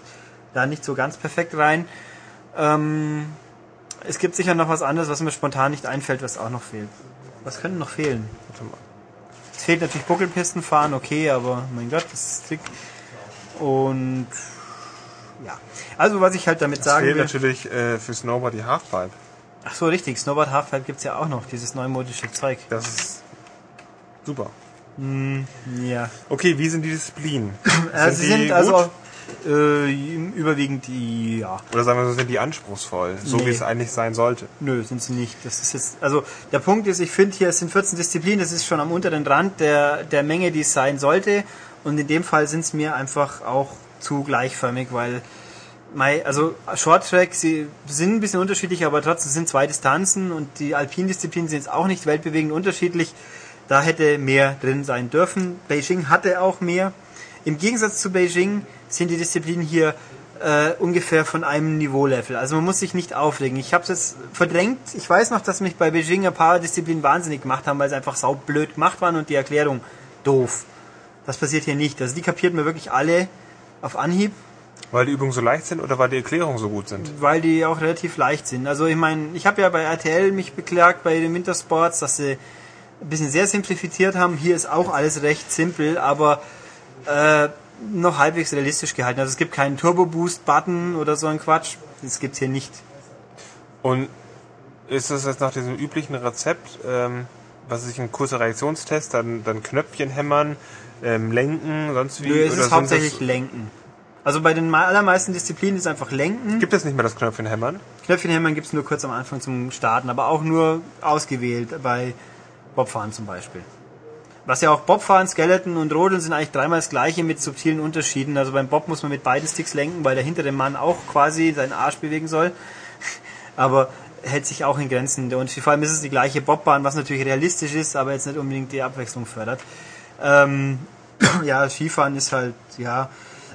S1: da nicht so ganz perfekt rein. Ähm, es gibt sicher noch was anderes, was mir spontan nicht einfällt, was auch noch fehlt. Was könnte noch fehlen? Es fehlt natürlich Buckelpistenfahren, okay, aber mein Gott, das ist Trick. Und also was ich halt damit
S2: Es
S1: sagen will.
S2: natürlich äh, für Snowboard die Halfpipe.
S1: Ach so, richtig. Snowboard Halfpipe gibt's ja auch noch, dieses neumodische Zeug.
S2: Das ist super.
S1: Ja.
S2: Okay, wie sind die Disziplinen? (clears throat)
S1: Äh, sie
S2: die
S1: sind
S2: gut?
S1: also äh, überwiegend die, ja.
S2: Oder sagen wir so, sind die anspruchsvoll? So
S1: Nee.
S2: wie es eigentlich sein sollte.
S1: Nö, sind sie nicht. Das ist jetzt, also der Punkt ist, ich finde hier, es sind 14 Disziplinen, das ist schon am unteren Rand der, der Menge, die es sein sollte. Und in dem Fall sind es mir einfach auch zu gleichförmig, weil mei, also Shorttrack, sie sind ein bisschen unterschiedlich, aber trotzdem sind zwei Distanzen und die Alpindisziplinen sind jetzt auch nicht weltbewegend unterschiedlich. Da hätte mehr drin sein dürfen. Beijing hatte auch mehr. Im Gegensatz zu Beijing sind die Disziplinen hier äh, ungefähr von einem Niveaulevel. Also man muss sich nicht aufregen. Ich habe es jetzt verdrängt. Ich weiß noch, dass mich bei Beijing ein paar Disziplinen wahnsinnig gemacht haben, weil sie einfach saublöd gemacht waren und die Erklärung doof. Das passiert hier nicht. Also die kapiert man wirklich alle auf Anhieb,
S2: Weil die Übungen so leicht sind oder weil die Erklärungen so gut sind?
S1: weil die auch relativ leicht sind. Also ich meine, ich habe ja bei RTL mich beklagt bei den Wintersports, dass sie ein bisschen sehr simplifiziert haben. Hier ist auch alles recht simpel, aber äh, noch halbwegs realistisch gehalten. Also es gibt keinen Turbo-Boost-Button oder so ein Quatsch. Das gibt's hier nicht.
S2: Und ist das jetzt nach diesem üblichen Rezept, ähm, was ich ein kurzer Reaktionstest, dann, dann Knöpfchen hämmern, ähm, lenken, sonst wie?
S1: Nö, es ist hauptsächlich Lenken. Also bei den allermeisten Disziplinen ist einfach Lenken.
S2: Gibt es nicht mehr das Knöpfchen hämmern?
S1: Knöpfchenhämmern gibt es nur kurz am Anfang zum Starten, aber auch nur ausgewählt bei Bobfahren zum Beispiel. Was ja auch Bobfahren, Skeleton und Rodeln sind eigentlich dreimal das gleiche mit subtilen Unterschieden. Also beim Bob muss man mit beiden Sticks lenken, weil der hintere Mann auch quasi seinen Arsch bewegen soll. (laughs) Aber hält sich auch in Grenzen. Und vor allem ist es die gleiche Bobbahn, was natürlich realistisch ist, aber jetzt nicht unbedingt die Abwechslung fördert. Ähm, (clears throat) ja, Skifahren ist halt, ja,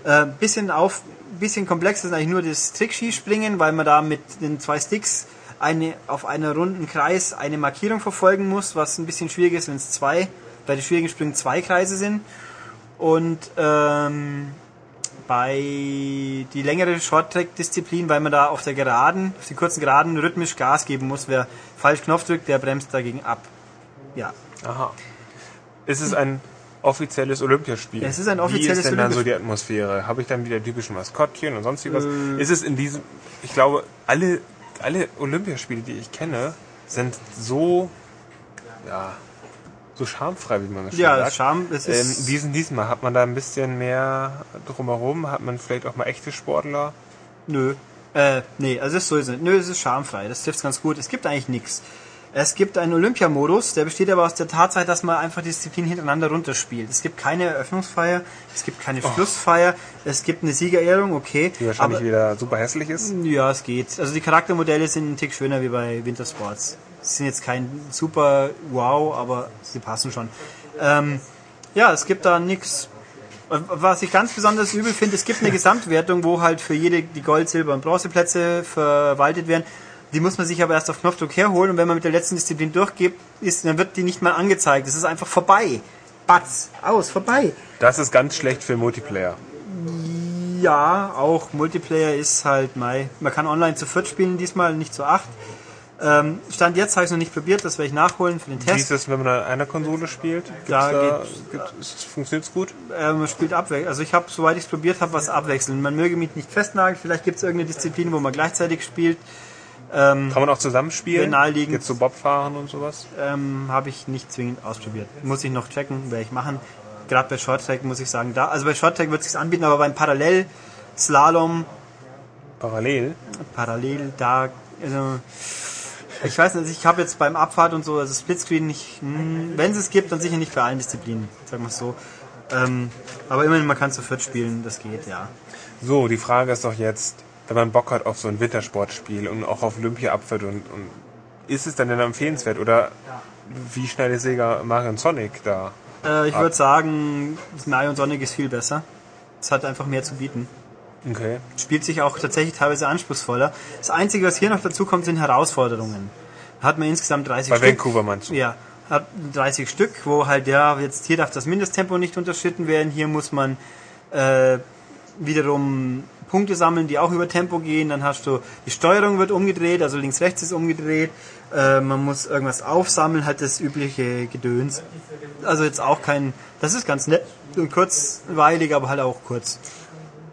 S1: äh, bisschen auf, bisschen komplexer ist eigentlich nur das Trickskispringen, weil man da mit den zwei Sticks eine, auf einer runden Kreis eine Markierung verfolgen muss, was ein bisschen schwierig ist, wenn es zwei, bei den schwierigen Springen zwei Kreise sind. Und ähm, bei die längere Short-Track-Disziplin, weil man da auf der Geraden, auf den kurzen Geraden rhythmisch Gas geben muss. Wer falsch Knopf drückt, der bremst dagegen ab. Ja.
S2: Aha. Ist es ein offizielles Olympiaspiel?
S1: Es ist ein
S2: Wie
S1: offizielles
S2: ist denn dann so die Atmosphäre? Habe ich dann wieder typische Maskottchen und sonst wie was?
S1: Äh.
S2: Ist es in diesem, ich glaube, alle, alle Olympiaspiele, die ich kenne, sind so, ja, so schamfrei, wie man das schon
S1: Ja,
S2: sagt.
S1: Charme, es
S2: Ähm,
S1: ist.
S2: diesen, diesmal hat man da ein bisschen mehr drumherum, hat man vielleicht auch mal echte Sportler.
S1: Nö. Äh, nee, also es ist so es. Nö, es ist schamfrei. Das trifft ganz gut. Es gibt eigentlich nichts. Es gibt einen Olympiamodus, der besteht aber aus der Tatsache, dass man einfach Disziplinen hintereinander runterspielt. Es gibt keine Eröffnungsfeier, es gibt keine Schlussfeier, es gibt eine Siegerehrung, okay.
S2: Die wahrscheinlich
S1: aber,
S2: wieder super hässlich ist.
S1: ja, es geht. Also die Charaktermodelle sind ein Tick schöner wie bei Wintersports. Sie sind jetzt kein super Wow, aber sie passen schon. Ähm, ja, es gibt da nichts. Was ich ganz besonders übel finde, es gibt eine (laughs) Gesamtwertung, wo halt für jede die Gold, Silber und Bronzeplätze verwaltet werden. Die muss man sich aber erst auf Knopfdruck herholen und wenn man mit der letzten Disziplin durchgeht, ist, dann wird die nicht mal angezeigt. Das ist einfach vorbei. Batz, aus, vorbei.
S2: Das ist ganz schlecht für Multiplayer.
S1: Ja, auch Multiplayer ist halt mei. Man kann online zu viert spielen, diesmal nicht zu acht. Ähm, Stand jetzt habe ich noch nicht probiert, das werde ich nachholen für den
S2: Wie
S1: Test.
S2: ist das, wenn man an einer Konsole spielt? Gibt's
S1: Da
S2: da, ist- funktioniert's gut?
S1: Äh, man spielt abwechselnd. Also ich habe, soweit ich es probiert habe, was abwechseln. Man möge mich nicht festnageln. Vielleicht gibt es irgendeine Disziplin, wo man gleichzeitig spielt.
S2: Kann man auch zusammenspielen?
S1: Naheliegend.
S2: Jetzt so Bobfahren und sowas?
S1: Ähm, habe ich nicht zwingend ausprobiert. Muss ich noch checken, werde ich machen. Gerade bei Shorttrack muss ich sagen, da, also bei Shorttrack wird es sich anbieten, aber beim Parallel Slalom
S2: Parallel?
S1: parallel da, also, ich weiß nicht, ich habe jetzt beim Abfahrt und so, also Splitscreen nicht, hm, wenn es es gibt, dann sicher nicht für allen Disziplinen, sagen wir es so. Ähm, aber immerhin, man kann zu viert spielen, das geht, ja.
S2: So, die Frage ist doch jetzt, wenn man Bock hat auf so ein Wintersportspiel und auch auf Olympia abfährt und, und ist es dann denn empfehlenswert oder wie schnell ist Sega Mario und Sonic da?
S1: Äh, ich würde sagen, das Mario und Sonic ist viel besser. Es hat einfach mehr zu bieten.
S2: Okay.
S1: Spielt sich auch tatsächlich teilweise anspruchsvoller. Das Einzige, was hier noch dazu kommt, sind Herausforderungen. Da hat man insgesamt 30
S2: Bei
S1: Stück.
S2: Vancouver meinst du?
S1: Ja, hat 30 Stück, wo halt, ja, jetzt hier darf das Mindesttempo nicht unterschritten werden, hier muss man äh, wiederum Punkte sammeln, die auch über Tempo gehen, dann hast du, die Steuerung wird umgedreht, also links-rechts ist umgedreht, äh, man muss irgendwas aufsammeln, halt das übliche Gedöns. Also jetzt auch kein, das ist ganz nett und kurzweilig, aber halt auch kurz.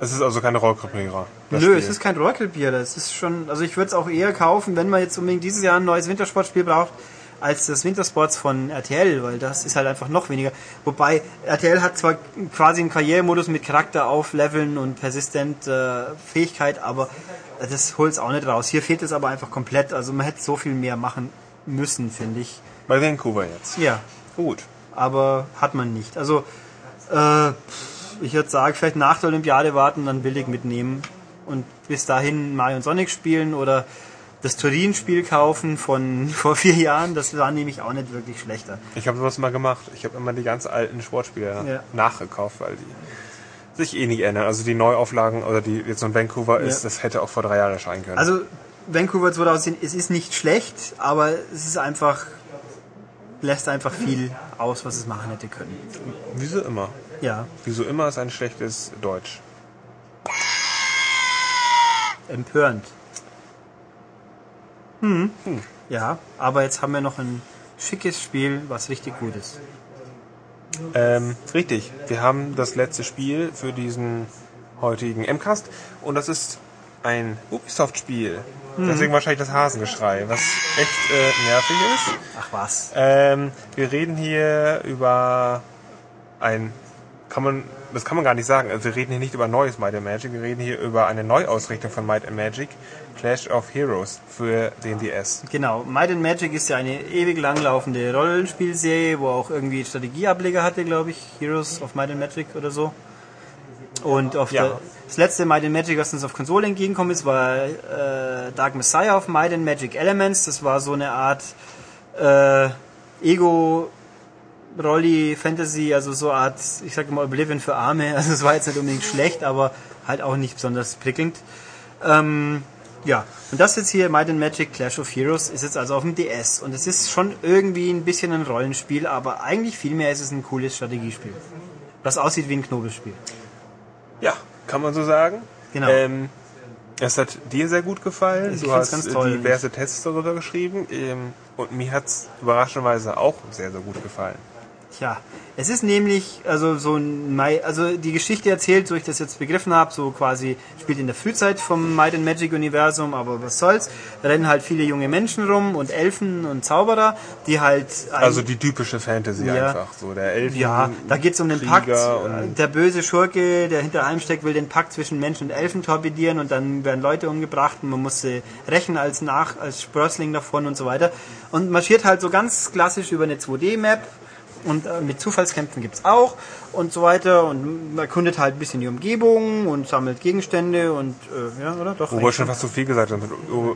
S2: Es ist also keine Rollkrepierer.
S1: Nö,
S2: Spiel.
S1: es ist kein Rollkrepierer. Das ist schon, also ich würde es auch eher kaufen, wenn man jetzt unbedingt dieses Jahr ein neues Wintersportspiel braucht, als das Wintersports von RTL, weil das ist halt einfach noch weniger. Wobei RTL hat zwar quasi einen Karrieremodus mit Charakter aufleveln und persistent äh, Fähigkeit, aber das holt es auch nicht raus. Hier fehlt es aber einfach komplett. Also man hätte so viel mehr machen müssen, finde ich.
S2: Bei Vancouver jetzt.
S1: Ja,
S2: Gut.
S1: aber hat man nicht. Also äh, ich würde sagen, vielleicht nach der Olympiade warten, dann billig mitnehmen und bis dahin Mario und Sonic spielen oder das Turin-Spiel kaufen von (laughs) vor vier Jahren. Das war nämlich auch nicht wirklich schlechter.
S2: Ich habe sowas mal gemacht. Ich habe immer die ganz alten Sportspiele
S1: Ja.
S2: nachgekauft, weil die sich eh nicht ändern. Also die Neuauflagen oder die jetzt ein Vancouver ist,
S1: Ja.
S2: das hätte auch vor drei Jahren erscheinen können.
S1: Also Vancouver 2010, es ist nicht schlecht, aber es ist einfach lässt einfach viel aus, was es machen hätte können.
S2: Wieso immer?
S1: Ja,
S2: Wieso immer ist ein schlechtes Deutsch?
S1: empörend. Hm. Ja, aber jetzt haben wir noch ein schickes Spiel, was richtig gut ist.
S2: Ähm, richtig. Wir haben das letzte Spiel für diesen heutigen MCAST und das ist ein Ubisoft-Spiel. Deswegen wahrscheinlich das Hasengeschrei, was echt äh, nervig ist.
S1: Ach was.
S2: Ähm, wir reden hier über ein, kann man das kann man gar nicht sagen. Also wir reden hier nicht über neues Might and Magic, wir reden hier über eine Neuausrichtung von Might and Magic, Clash of Heroes für den DS.
S1: Genau, Might and Magic ist ja eine ewig langlaufende Rollenspielserie, wo auch irgendwie Strategieableger hatte, glaube ich, Heroes of Might and Magic oder so. Und auf
S2: Ja.
S1: der, das letzte Might and Magic, was uns auf Konsole entgegengekommen ist, war äh, Dark Messiah of Might and Magic Elements. Das war so eine Art äh, Ego Rolli Fantasy, also so eine Art, ich sage mal Oblivion für Arme. (laughs) Also es war jetzt nicht unbedingt schlecht, aber halt auch nicht besonders prickelnd. Ähm, ja, und das jetzt hier, Might and Magic Clash of Heroes, ist jetzt also auf dem DS. Und es ist schon irgendwie ein bisschen ein Rollenspiel, aber eigentlich vielmehr ist es ein cooles Strategiespiel. Das aussieht wie ein Knobelspiel.
S2: Ja, kann man so sagen.
S1: Genau.
S2: Ähm, es hat dir sehr gut gefallen.
S1: Ich
S2: du hast
S1: ganz
S2: äh,
S1: toll.
S2: diverse Tests darüber geschrieben. Ähm, und mir hat's überraschenderweise auch sehr, sehr gut gefallen.
S1: Tja, es ist nämlich, also so ein Mai, also die Geschichte erzählt, so ich das jetzt begriffen habe, so quasi spielt in der Frühzeit vom Might and Magic Universum, aber was soll's. Da rennen halt viele junge Menschen rum und Elfen und Zauberer, die halt
S2: Also die typische Fantasy
S1: Ja.
S2: einfach. So der Elfen.
S1: Ja, da geht's um den Pakt.
S2: Krieger und-
S1: Der böse Schurke, der hinter allem steckt, will den Pakt zwischen Menschen und Elfen torpedieren und dann werden Leute umgebracht und man muss sie rächen als Nach, als Sprössling davon und so weiter. Und marschiert halt so ganz klassisch über eine 2D-Map und äh, mit Zufallskämpfen gibt's auch und so weiter und man erkundet halt ein bisschen die Umgebung und sammelt Gegenstände und äh, ja, oder? Doch.
S2: Wo wir
S1: eigentlich
S2: schon fast so viel gesagt haben, mit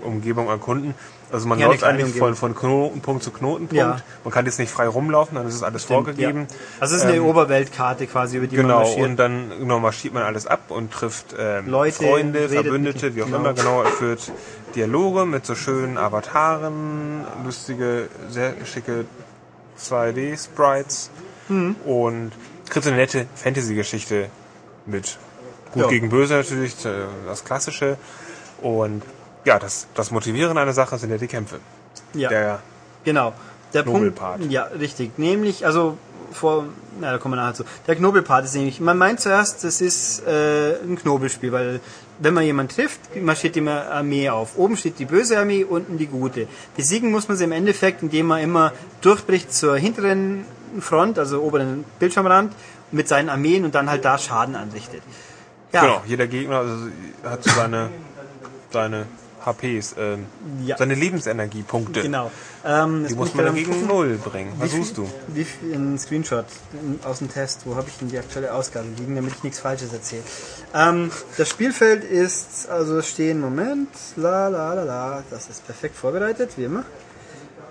S2: Umgebung erkunden. Also man
S1: Ja,
S2: läuft eigentlich von, von Knotenpunkt zu Knotenpunkt.
S1: Ja.
S2: Man kann jetzt nicht frei rumlaufen, dann ist es alles vorgegeben.
S1: Ja. Also es ist eine
S2: Ähm,
S1: Oberweltkarte quasi, über die man
S2: Genau,
S1: marschiert.
S2: und dann genau, marschiert man alles ab und trifft ähm,
S1: Leute,
S2: Freunde, Verbündete, wie auch
S1: genau.
S2: immer, genau, er führt Dialoge mit so schönen Avataren, lustige, sehr schicke 2D-Sprites
S1: Mhm.
S2: und kriegt so eine nette Fantasy-Geschichte mit. Gut
S1: Ja.
S2: gegen Böse natürlich, äh, das Klassische. Und ja, das, das Motivierende einer Sache sind ja die Kämpfe.
S1: ja.
S2: Der,
S1: Genau. Der Punkt,
S2: Knobelpart.
S1: ja, richtig. Nämlich, also vor, na, da kommen wir nachher zu. Der Knobelpart ist nämlich, man meint zuerst, das ist äh, ein Knobelspiel, weil wenn man jemanden trifft, marschiert die Armee auf. Oben steht die böse Armee, unten die gute. Besiegen muss man sie im Endeffekt, indem man immer durchbricht zur hinteren Front, also oberen Bildschirmrand, mit seinen Armeen und dann halt da Schaden anrichtet. Ja,
S2: Genau, jeder Gegner also, hat seine, seine HPs, ähm,
S1: Ja.
S2: seine Lebensenergiepunkte.
S1: genau. Ähm,
S2: Die muss man dann gegen. Null bringen. Was suchst du?
S1: Wie viel, ein Screenshot aus dem Test. Wo habe ich denn die aktuelle Ausgabe liegen, damit ich nichts Falsches erzähle? Ähm, das Spielfeld ist, also es stehen, Moment, la la la la, das ist perfekt vorbereitet, wie immer.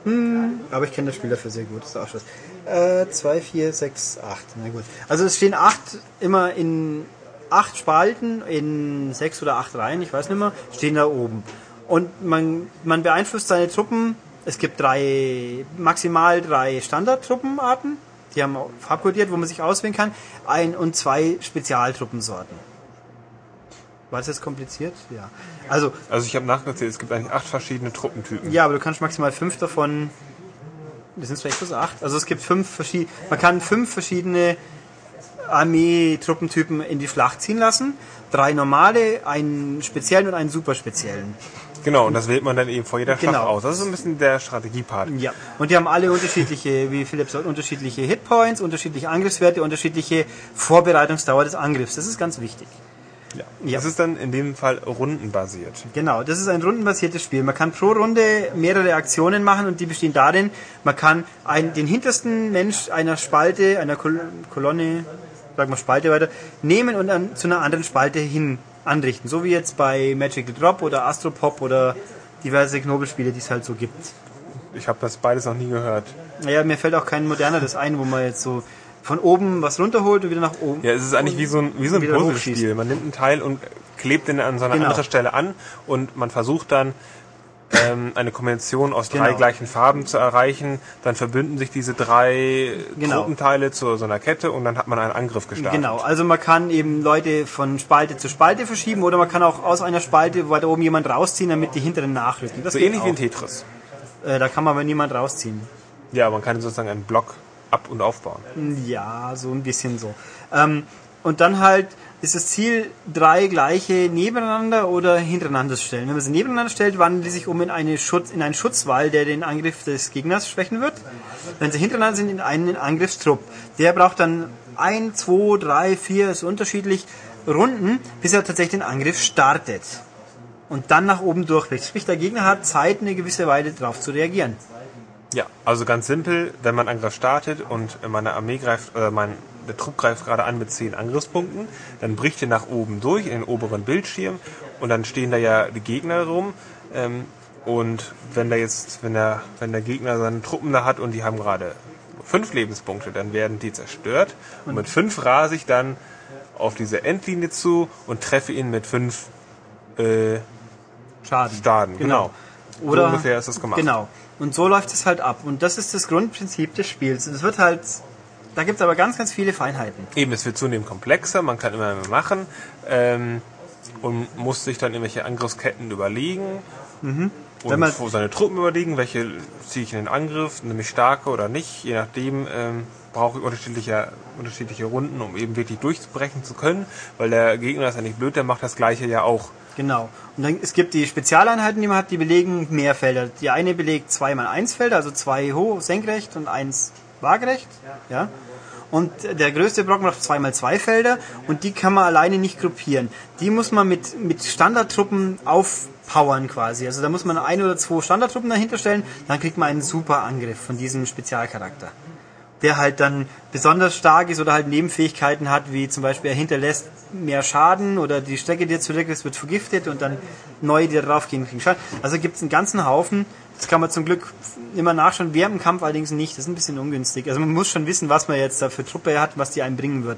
S1: Hm, aber ich kenne das Spiel dafür sehr gut, das ist auch Schluss. Äh, 2, 4, 6, 8, na gut. Also es stehen acht, immer in acht Spalten, in sechs oder acht Reihen, ich weiß nicht mehr, stehen da oben. Und man, man beeinflusst seine Truppen. Es gibt drei, maximal drei Standardtruppenarten. Die haben auch farbkodiert, wo man sich auswählen kann. Ein und zwei Spezialtruppensorten. War das jetzt kompliziert? Ja. Also,
S2: Also ich habe nachgezählt, es gibt eigentlich acht verschiedene Truppentypen.
S1: ja, aber du kannst maximal fünf davon. Das sind vielleicht bloß acht. Also es gibt fünf verschiedene. Man kann fünf verschiedene Armee-Truppentypen in die Schlacht ziehen lassen. Drei normale, einen speziellen und einen super speziellen.
S2: Genau, und das wählt man dann eben vor jeder Schlacht
S1: Genau.
S2: aus. Das ist so ein bisschen der Strategiepart.
S1: Ja. Und die haben alle unterschiedliche, wie Philipp sagt, unterschiedliche Hitpoints, unterschiedliche Angriffswerte, unterschiedliche Vorbereitungsdauer des Angriffs. Das ist ganz wichtig.
S2: Ja.
S1: Ja.
S2: Das ist dann in dem Fall rundenbasiert.
S1: Genau, das ist ein rundenbasiertes Spiel. Man kann pro Runde mehrere Aktionen machen und die bestehen darin, man kann ein, den hintersten Mensch einer Spalte, einer Kol Kolonne, sag mal Spalte weiter, nehmen und dann zu einer anderen Spalte hin anrichten. So wie jetzt bei Magical Drop oder Astropop oder diverse Knobelspiele, die es halt so gibt.
S2: Ich habe das beides noch nie gehört.
S1: Naja, mir fällt auch kein moderneres ein, wo man jetzt so von oben was runterholt und wieder nach oben.
S2: Ja, es ist eigentlich wie so ein, wie so ein Puzzlespiel. Man nimmt einen Teil und klebt den an so eine
S1: Genau.
S2: andere Stelle an und man versucht dann ähm, eine Kombination aus drei
S1: Genau.
S2: gleichen Farben zu erreichen. Dann verbünden sich diese drei
S1: Genau.
S2: Truppenteile zu so einer Kette und dann hat man einen Angriff gestartet.
S1: Genau, also man kann eben Leute von Spalte zu Spalte verschieben oder man kann auch aus einer Spalte weiter oben jemand rausziehen, damit die hinteren nachrücken. Das
S2: So ähnlich wie in
S1: auch.
S2: Tetris.
S1: Äh, da kann man aber niemand rausziehen.
S2: Ja, man kann sozusagen einen Block ab- und aufbauen.
S1: Ja, so ein bisschen so. Ähm, und dann halt ist das Ziel, drei gleiche nebeneinander oder hintereinander zu stellen. Wenn man sie nebeneinander stellt, wandeln die sich um in, eine Schutz, in einen Schutzwall, der den Angriff des Gegners schwächen wird. Wenn sie hintereinander sind, in einen Angriffstrupp. Der braucht dann ein, zwei, drei, vier, ist unterschiedlich, Runden, bis er tatsächlich den Angriff startet. Und dann nach oben durchbricht. Sprich, der Gegner hat Zeit, eine gewisse Weile darauf zu reagieren.
S2: Ja, also ganz simpel, wenn man Angriff startet und meine Armee greift, äh, mein der Trupp greift gerade an mit zehn Angriffspunkten, dann bricht er nach oben durch in den oberen Bildschirm und dann stehen da ja die Gegner rum. Ähm, und wenn da jetzt, wenn der, wenn der Gegner seine Truppen da hat und die haben gerade fünf Lebenspunkte, dann werden die zerstört. Und mit fünf rase ich dann auf diese Endlinie zu und treffe ihn mit fünf äh,
S1: Schaden.
S2: Staden. Genau.
S1: Oder
S2: so ungefähr ist das gemacht.
S1: Genau. Und so läuft es halt ab. Und das ist das Grundprinzip des Spiels. Und es wird halt, da gibt es aber ganz, ganz viele Feinheiten.
S2: Eben, es wird zunehmend komplexer, man kann immer mehr machen ähm, und muss sich dann irgendwelche Angriffsketten überlegen.
S1: Wenn
S2: Und
S1: man-
S2: vor seine Truppen überlegen, welche ziehe ich in den Angriff, nämlich starke oder nicht. Je nachdem ähm, brauche ich unterschiedliche, unterschiedliche Runden, um eben wirklich durchbrechen zu können, weil der Gegner ist ja nicht blöd, der macht das gleiche ja auch.
S1: Genau. Und dann, es gibt die Spezialeinheiten, die man hat, die belegen mehr Felder. Die eine belegt zwei mal eins Felder, also zwei hoch, senkrecht und eins waagerecht. Ja. Und der größte Block macht zwei mal zwei Felder und die kann man alleine nicht gruppieren. Die muss man mit, mit Standardtruppen aufpowern quasi. Also da muss man ein oder zwei Standardtruppen dahinter stellen, dann kriegt man einen super Angriff von diesem Spezialcharakter. Der halt dann besonders stark ist oder halt Nebenfähigkeiten hat, wie zum Beispiel er hinterlässt mehr Schaden oder die Strecke, die er zurücklässt, wird vergiftet und dann neue, die da drauf gehen, kriegen Schaden. Also gibt es einen ganzen Haufen. Das kann man zum Glück immer nachschauen, während dem Kampf allerdings nicht. Das ist ein bisschen ungünstig. Also man muss schon wissen, was man jetzt da für Truppe hat, was die einen bringen wird.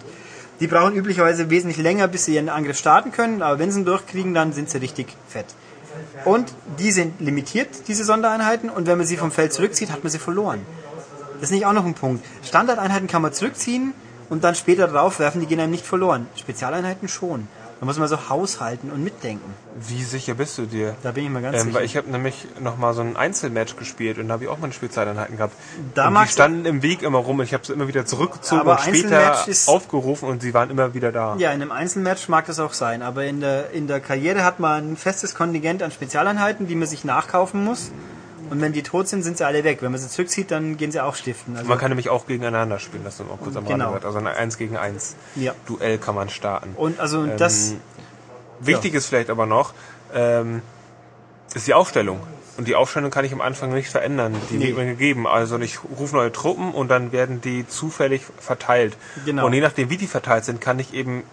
S1: Die brauchen üblicherweise wesentlich länger, bis sie ihren Angriff starten können, aber wenn sie ihn durchkriegen, dann sind sie richtig fett. Und die sind limitiert, diese Sondereinheiten, und wenn man sie vom Feld zurückzieht, hat man sie verloren. Das ist nicht auch noch ein Punkt. Standardeinheiten kann man zurückziehen und dann später draufwerfen, die gehen einem nicht verloren. Spezialeinheiten schon. Da muss man so haushalten und mitdenken.
S2: Wie sicher bist du dir?
S1: Da bin ich mir ganz
S2: Ähm,
S1: sicher.
S2: weil ich habe nämlich noch mal so ein Einzelmatch gespielt und da habe ich auch meine Spielzeiteinheiten gehabt.
S1: Da
S2: und die standen im Weg immer rum und ich habe sie immer wieder zurückgezogen
S1: Aber
S2: und später
S1: ist-
S2: aufgerufen und sie waren immer wieder da.
S1: Ja, in einem Einzelmatch mag das auch sein, aber in der, in der Karriere hat man ein festes Kontingent an Spezialeinheiten, die man sich nachkaufen muss. Und wenn die tot sind, sind sie alle weg. Wenn man sie zurückzieht, dann gehen sie auch stiften. Also,
S2: Man kann nämlich auch gegeneinander spielen, das ist auch kurz am
S1: Genau.
S2: Rande gehört. Also ein 1 gegen 1
S1: Ja.
S2: Duell kann man starten.
S1: und also
S2: Ähm,
S1: das,
S2: Wichtig ist vielleicht aber noch, ähm, ist die Aufstellung. Und die Aufstellung kann ich am Anfang nicht verändern. Die
S1: Nee.
S2: wird mir gegeben. Also ich rufe neue Truppen und dann werden die zufällig verteilt.
S1: Genau.
S2: Und je nachdem, wie die verteilt sind, kann ich eben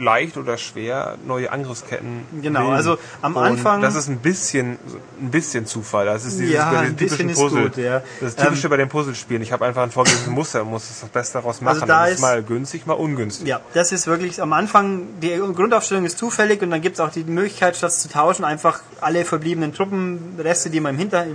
S2: leicht oder schwer neue Angriffsketten
S1: Genau,
S2: wählen.
S1: also am
S2: und
S1: Anfang-
S2: Das ist ein bisschen, ein bisschen Zufall. Das ist dieses
S1: Ja,
S2: bei den typischen
S1: ist
S2: Puzzle.
S1: gut, ja.
S2: Das Typische
S1: Ähm,
S2: bei den Puzzlespielen. Ich habe einfach ein vorgegebenes Muster und muss das Beste daraus machen.
S1: Also da
S2: das
S1: ist-
S2: ist mal günstig, mal ungünstig.
S1: ja, das ist wirklich am Anfang, die Grundaufstellung ist zufällig und dann gibt es auch die Möglichkeit, statt zu tauschen, einfach alle verbliebenen Truppenreste, die man im Hinter,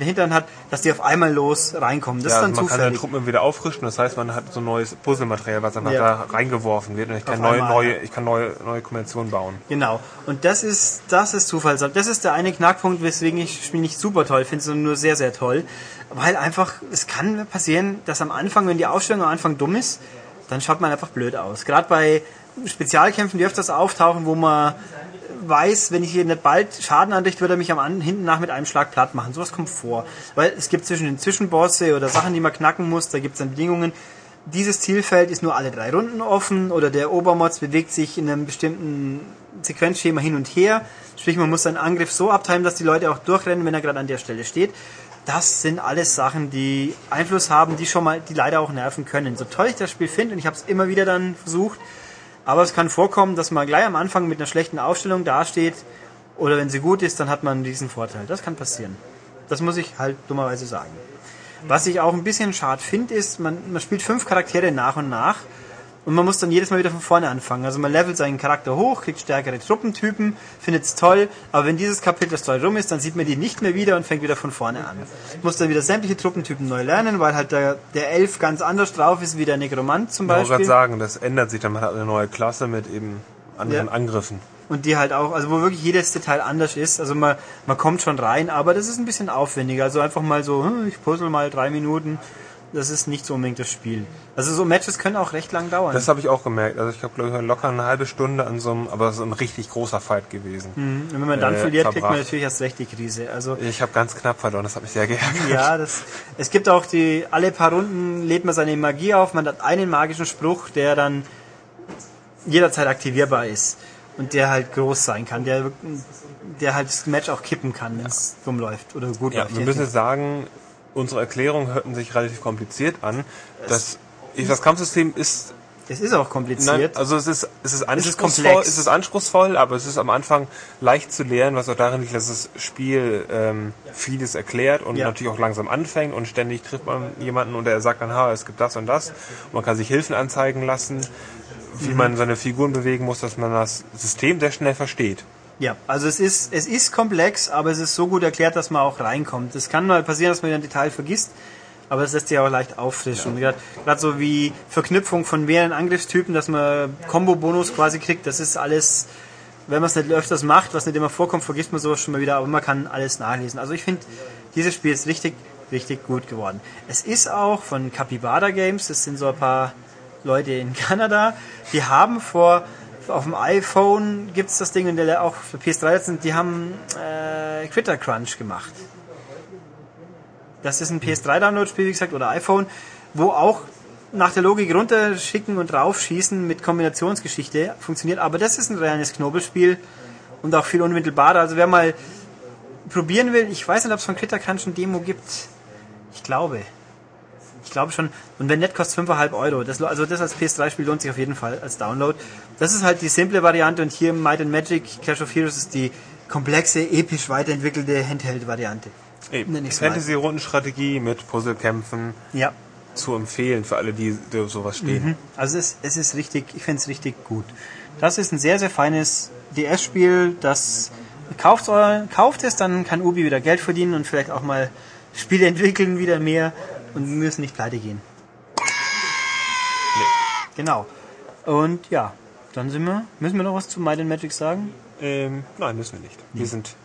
S1: der Hintern hat, dass die auf einmal los reinkommen. Das
S2: Ja,
S1: ist
S2: also
S1: dann
S2: man kann seine
S1: zufällig.
S2: Truppen wieder auffrischen, das heißt, man hat so neues Puzzlematerial, was einfach
S1: Ja.
S2: da reingeworfen wird und ich kann neue,
S1: einmal,
S2: neue, ich kann neue, neue Kombinationen bauen.
S1: Genau. Und das ist, das ist Zufall. Das ist der eine Knackpunkt, weswegen ich das Spiel nicht super toll finde, sondern nur sehr, sehr toll. Weil einfach, es kann passieren, dass am Anfang, wenn die Aufstellung am Anfang dumm ist, dann schaut man einfach blöd aus. Gerade bei Spezialkämpfen, die öfters auftauchen, wo man weiß, wenn ich hier nicht bald Schaden anrichte, wird er mich am an, hinten nach mit einem Schlag platt machen. Sowas kommt vor. Weil es gibt zwischen den Zwischenbosse oder Sachen, die man knacken muss, da gibt es dann Bedingungen. Dieses Zielfeld ist nur alle drei Runden offen oder der Obermods bewegt sich in einem bestimmten Sequenzschema hin und her. Sprich, man muss seinen Angriff so abteilen, dass die Leute auch durchrennen, wenn er gerade an der Stelle steht. Das sind alles Sachen, die Einfluss haben, die schon mal, die leider auch nerven können. So toll ich das Spiel finde und ich habe es immer wieder dann versucht, aber es kann vorkommen, dass man gleich am Anfang mit einer schlechten Aufstellung dasteht oder wenn sie gut ist, dann hat man diesen Vorteil. Das kann passieren. Das muss ich halt dummerweise sagen. Was ich auch ein bisschen schade finde, ist, man, man spielt fünf Charaktere nach und nach und man muss dann jedes Mal wieder von vorne anfangen. Also man levelt seinen Charakter hoch, kriegt stärkere Truppentypen, findet es toll, aber wenn dieses Kapitel Story rum ist, dann sieht man die nicht mehr wieder und fängt wieder von vorne an. Muss dann wieder sämtliche Truppentypen neu lernen, weil halt der, der Elf ganz anders drauf ist wie der Negromant zum
S2: Ich wollte gerade
S1: Beispiel.
S2: sagen, das ändert sich dann, man hat eine neue Klasse mit eben anderen
S1: Ja.
S2: Angriffen.
S1: Und die halt auch, also wo wirklich jedes Detail anders ist. Also man, man kommt schon rein, aber das ist ein bisschen aufwendiger. Also einfach mal so, hm, ich puzzle mal drei Minuten das ist nicht so unbedingt das Spiel. Also so Matches können auch recht lang dauern.
S2: Das habe ich auch gemerkt. Also ich habe glaube ich locker eine halbe Stunde an so einem, aber so ein richtig großer Fight gewesen.
S1: Mhm. Und wenn man dann
S2: äh,
S1: verliert, kriegt man
S2: verbracht.
S1: natürlich erst recht die Krise. Also
S2: Ich habe ganz knapp verloren, das hat mich sehr geärgert.
S1: ja, das, es gibt auch die, alle paar Runden lädt man seine Magie auf, man hat einen magischen Spruch, der dann jederzeit aktivierbar ist. Und der halt groß sein kann, der, der halt das Match auch kippen kann, wenn es dumm läuft oder gut
S2: Ja,
S1: läuft.
S2: wir müssen sagen, unsere Erklärungen hörten sich relativ kompliziert an. Das, ich, das Kampfsystem ist
S1: es ist auch
S2: Nein,
S1: kompliziert.
S2: also es ist, es ist anspruchsvoll,
S1: komplex.
S2: es ist anspruchsvoll, aber es ist am Anfang leicht zu lernen, was auch darin liegt, dass das Spiel ähm, vieles erklärt und
S1: Ja.
S2: natürlich auch langsam anfängt und ständig trifft man jemanden und er sagt dann, ha, es gibt das und das. Und man kann sich Hilfen anzeigen lassen, wie
S1: Mhm.
S2: man seine Figuren bewegen muss, dass man das System sehr schnell versteht.
S1: Ja, also es ist, es ist komplex, aber es ist so gut erklärt, dass man auch reinkommt. Es kann mal passieren, dass man ein Detail vergisst, aber es lässt sich auch leicht auffrischen. Gerade gerade so wie Verknüpfung von mehreren Angriffstypen, dass man Combo-Bonus quasi kriegt, das ist alles, wenn man es nicht öfters macht, was nicht immer vorkommt, vergisst man sowas schon mal wieder, aber man kann alles nachlesen. Also ich finde, dieses Spiel ist richtig, richtig gut geworden. Es ist auch von Capybara Games, das sind so ein paar Leute in (laughs) Kanada, die haben vor auf dem iPhone gibt's das Ding und der auch für PS3 jetzt sind, die haben äh, Critter Crunch gemacht. Das ist ein PS3-Download-Spiel, wie gesagt, oder iPhone, wo auch nach der Logik runterschicken und raufschießen mit Kombinationsgeschichte funktioniert. Aber das ist ein reines Knobelspiel und auch viel unmittelbarer. Also wer mal probieren will, ich weiß nicht, ob es von Critter Crunch ein Demo gibt. Ich glaube. Ich glaube schon. Und wenn nicht, kostet 5,5 Euro. Das, also das als PS3-Spiel lohnt sich auf jeden Fall als Download. Das ist halt die simple Variante und hier Might and Magic Clash of Heroes ist die komplexe, episch weiterentwickelte Handheld-Variante. Mal.
S2: Fantasy-Rundenstrategie mit Puzzlekämpfen
S1: Ja.
S2: zu empfehlen für alle, die, die auf sowas stehen.
S1: Also es, es ist richtig, ich finde es richtig gut. Das ist ein sehr, sehr feines DS-Spiel, das kauft, kauft es, dann kann Ubi wieder Geld verdienen und vielleicht auch mal Spiele entwickeln wieder mehr und müssen nicht pleite gehen. Genau. Und ja, dann sind wir, müssen wir noch was zu Might and Magic sagen?
S2: Ähm, nein, müssen wir nicht. Wir sind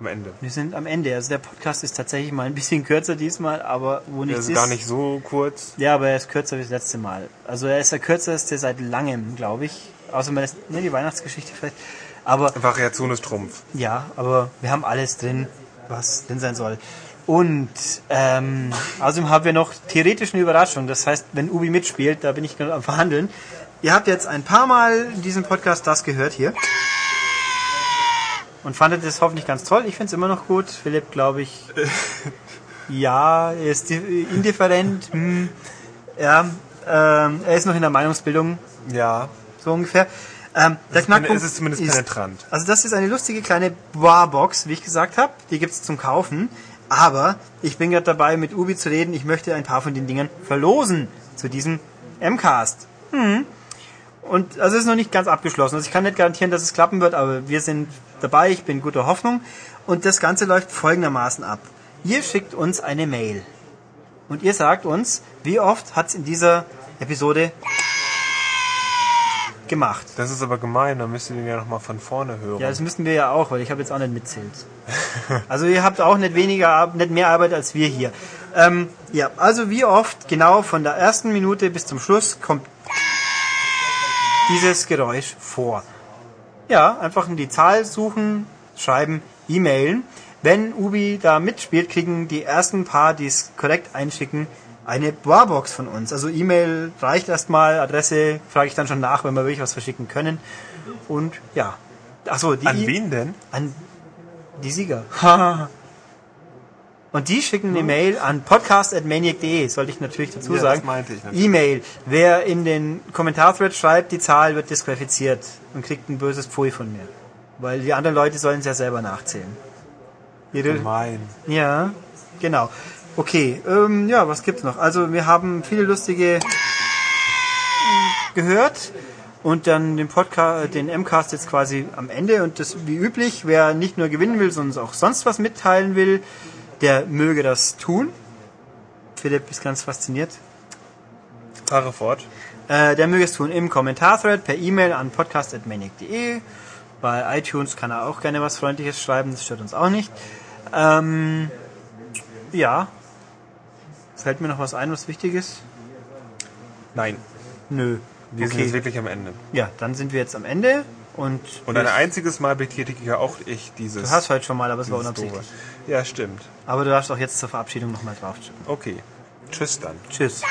S2: am Ende.
S1: Wir sind am Ende. Also der Podcast ist tatsächlich mal ein bisschen kürzer diesmal, aber wo nichts
S2: ist
S1: ist.
S2: gar nicht so kurz.
S1: Ja, aber er ist kürzer wie das letzte Mal. Also er ist der kürzeste seit langem, glaube ich. Außer man lässt, ne, die Weihnachtsgeschichte vielleicht. Aber
S2: Variation ist Trumpf.
S1: ja, aber wir haben alles drin, was drin sein soll. Und ähm, außerdem haben wir noch theoretisch eine Überraschung. Das heißt, wenn Ubi mitspielt, da bin ich gerade am Verhandeln. Ihr habt jetzt ein paar Mal in diesem Podcast das gehört hier. Und fandet es hoffentlich ganz toll. Ich finde es immer noch gut. Philipp, glaube ich, (laughs) ja, er ist di- indifferent. Hm, ja, ähm, er ist noch in der Meinungsbildung,
S2: Ja.
S1: so ungefähr. Ähm, der Knackpunkt
S2: es ist zumindest penetrant.
S1: Also das ist eine lustige kleine Barbox, wie ich gesagt habe. Die gibt's zum Kaufen. Aber ich bin gerade dabei, mit Ubi zu reden. Ich möchte ein paar von den Dingern verlosen zu diesem M-Cast. Hm. Und also es ist noch nicht ganz abgeschlossen. Also ich kann nicht garantieren, dass es klappen wird, aber wir sind dabei. Ich bin guter Hoffnung. Und das Ganze läuft folgendermaßen ab. Ihr schickt uns eine Mail. Und ihr sagt uns, wie oft hat's in dieser Episode gemacht.
S2: Das ist aber gemein, dann müsst ihr den ja nochmal von vorne hören.
S1: Ja, das müssen wir ja auch, weil ich habe jetzt auch nicht mitzählt. Also ihr habt auch nicht weniger, nicht mehr Arbeit als wir hier. Ähm, ja, also wie oft genau von der ersten Minute bis zum Schluss kommt dieses Geräusch vor? Ja, einfach in die Zahl suchen, schreiben, e-mailen. Wenn Ubi da mitspielt, kriegen die ersten paar, die es korrekt einschicken, eine Barbox von uns. Also E-Mail reicht erstmal, Adresse frage ich dann schon nach, wenn wir wirklich was verschicken können. Und ja. Achso, die
S2: An wen denn?
S1: an die Sieger. (laughs) Und die schicken eine Mail an podcast.maniac.de, sollte ich natürlich dazu
S2: Ja,
S1: sagen.
S2: das meinte ich natürlich.
S1: E-Mail. Wer in den Kommentarthread schreibt, die Zahl wird disqualifiziert und kriegt ein böses Pfui von mir. Weil die anderen Leute sollen es ja selber nachzählen. Ihre,
S2: Gemein.
S1: ja, genau. Okay, ähm, ja, was gibt's noch? Also wir haben viele lustige ähm, gehört und dann den Podcast, den MCast jetzt quasi am Ende und das wie üblich, wer nicht nur gewinnen will, sondern auch sonst was mitteilen will, der möge das tun. Philipp ist ganz fasziniert.
S2: Fahre fort.
S1: Äh, der möge es tun im Kommentarthread per E-Mail an podcast.manic.de. Bei iTunes kann er auch gerne was Freundliches schreiben, das stört uns auch nicht. Ähm, ja. Fällt mir noch was ein, was wichtig ist?
S2: Nein,
S1: Nö.
S2: wir sind
S1: Okay.
S2: jetzt wirklich am Ende.
S1: Ja, dann sind wir jetzt am Ende und,
S2: Und ein einziges Mal betätige auch ich dieses.
S1: du hast heute schon mal, aber es war unabsichtlich.
S2: Doofe. Ja, stimmt.
S1: Aber du darfst auch jetzt zur Verabschiedung nochmal drauf.
S2: Okay. Tschüss dann.
S1: Tschüss.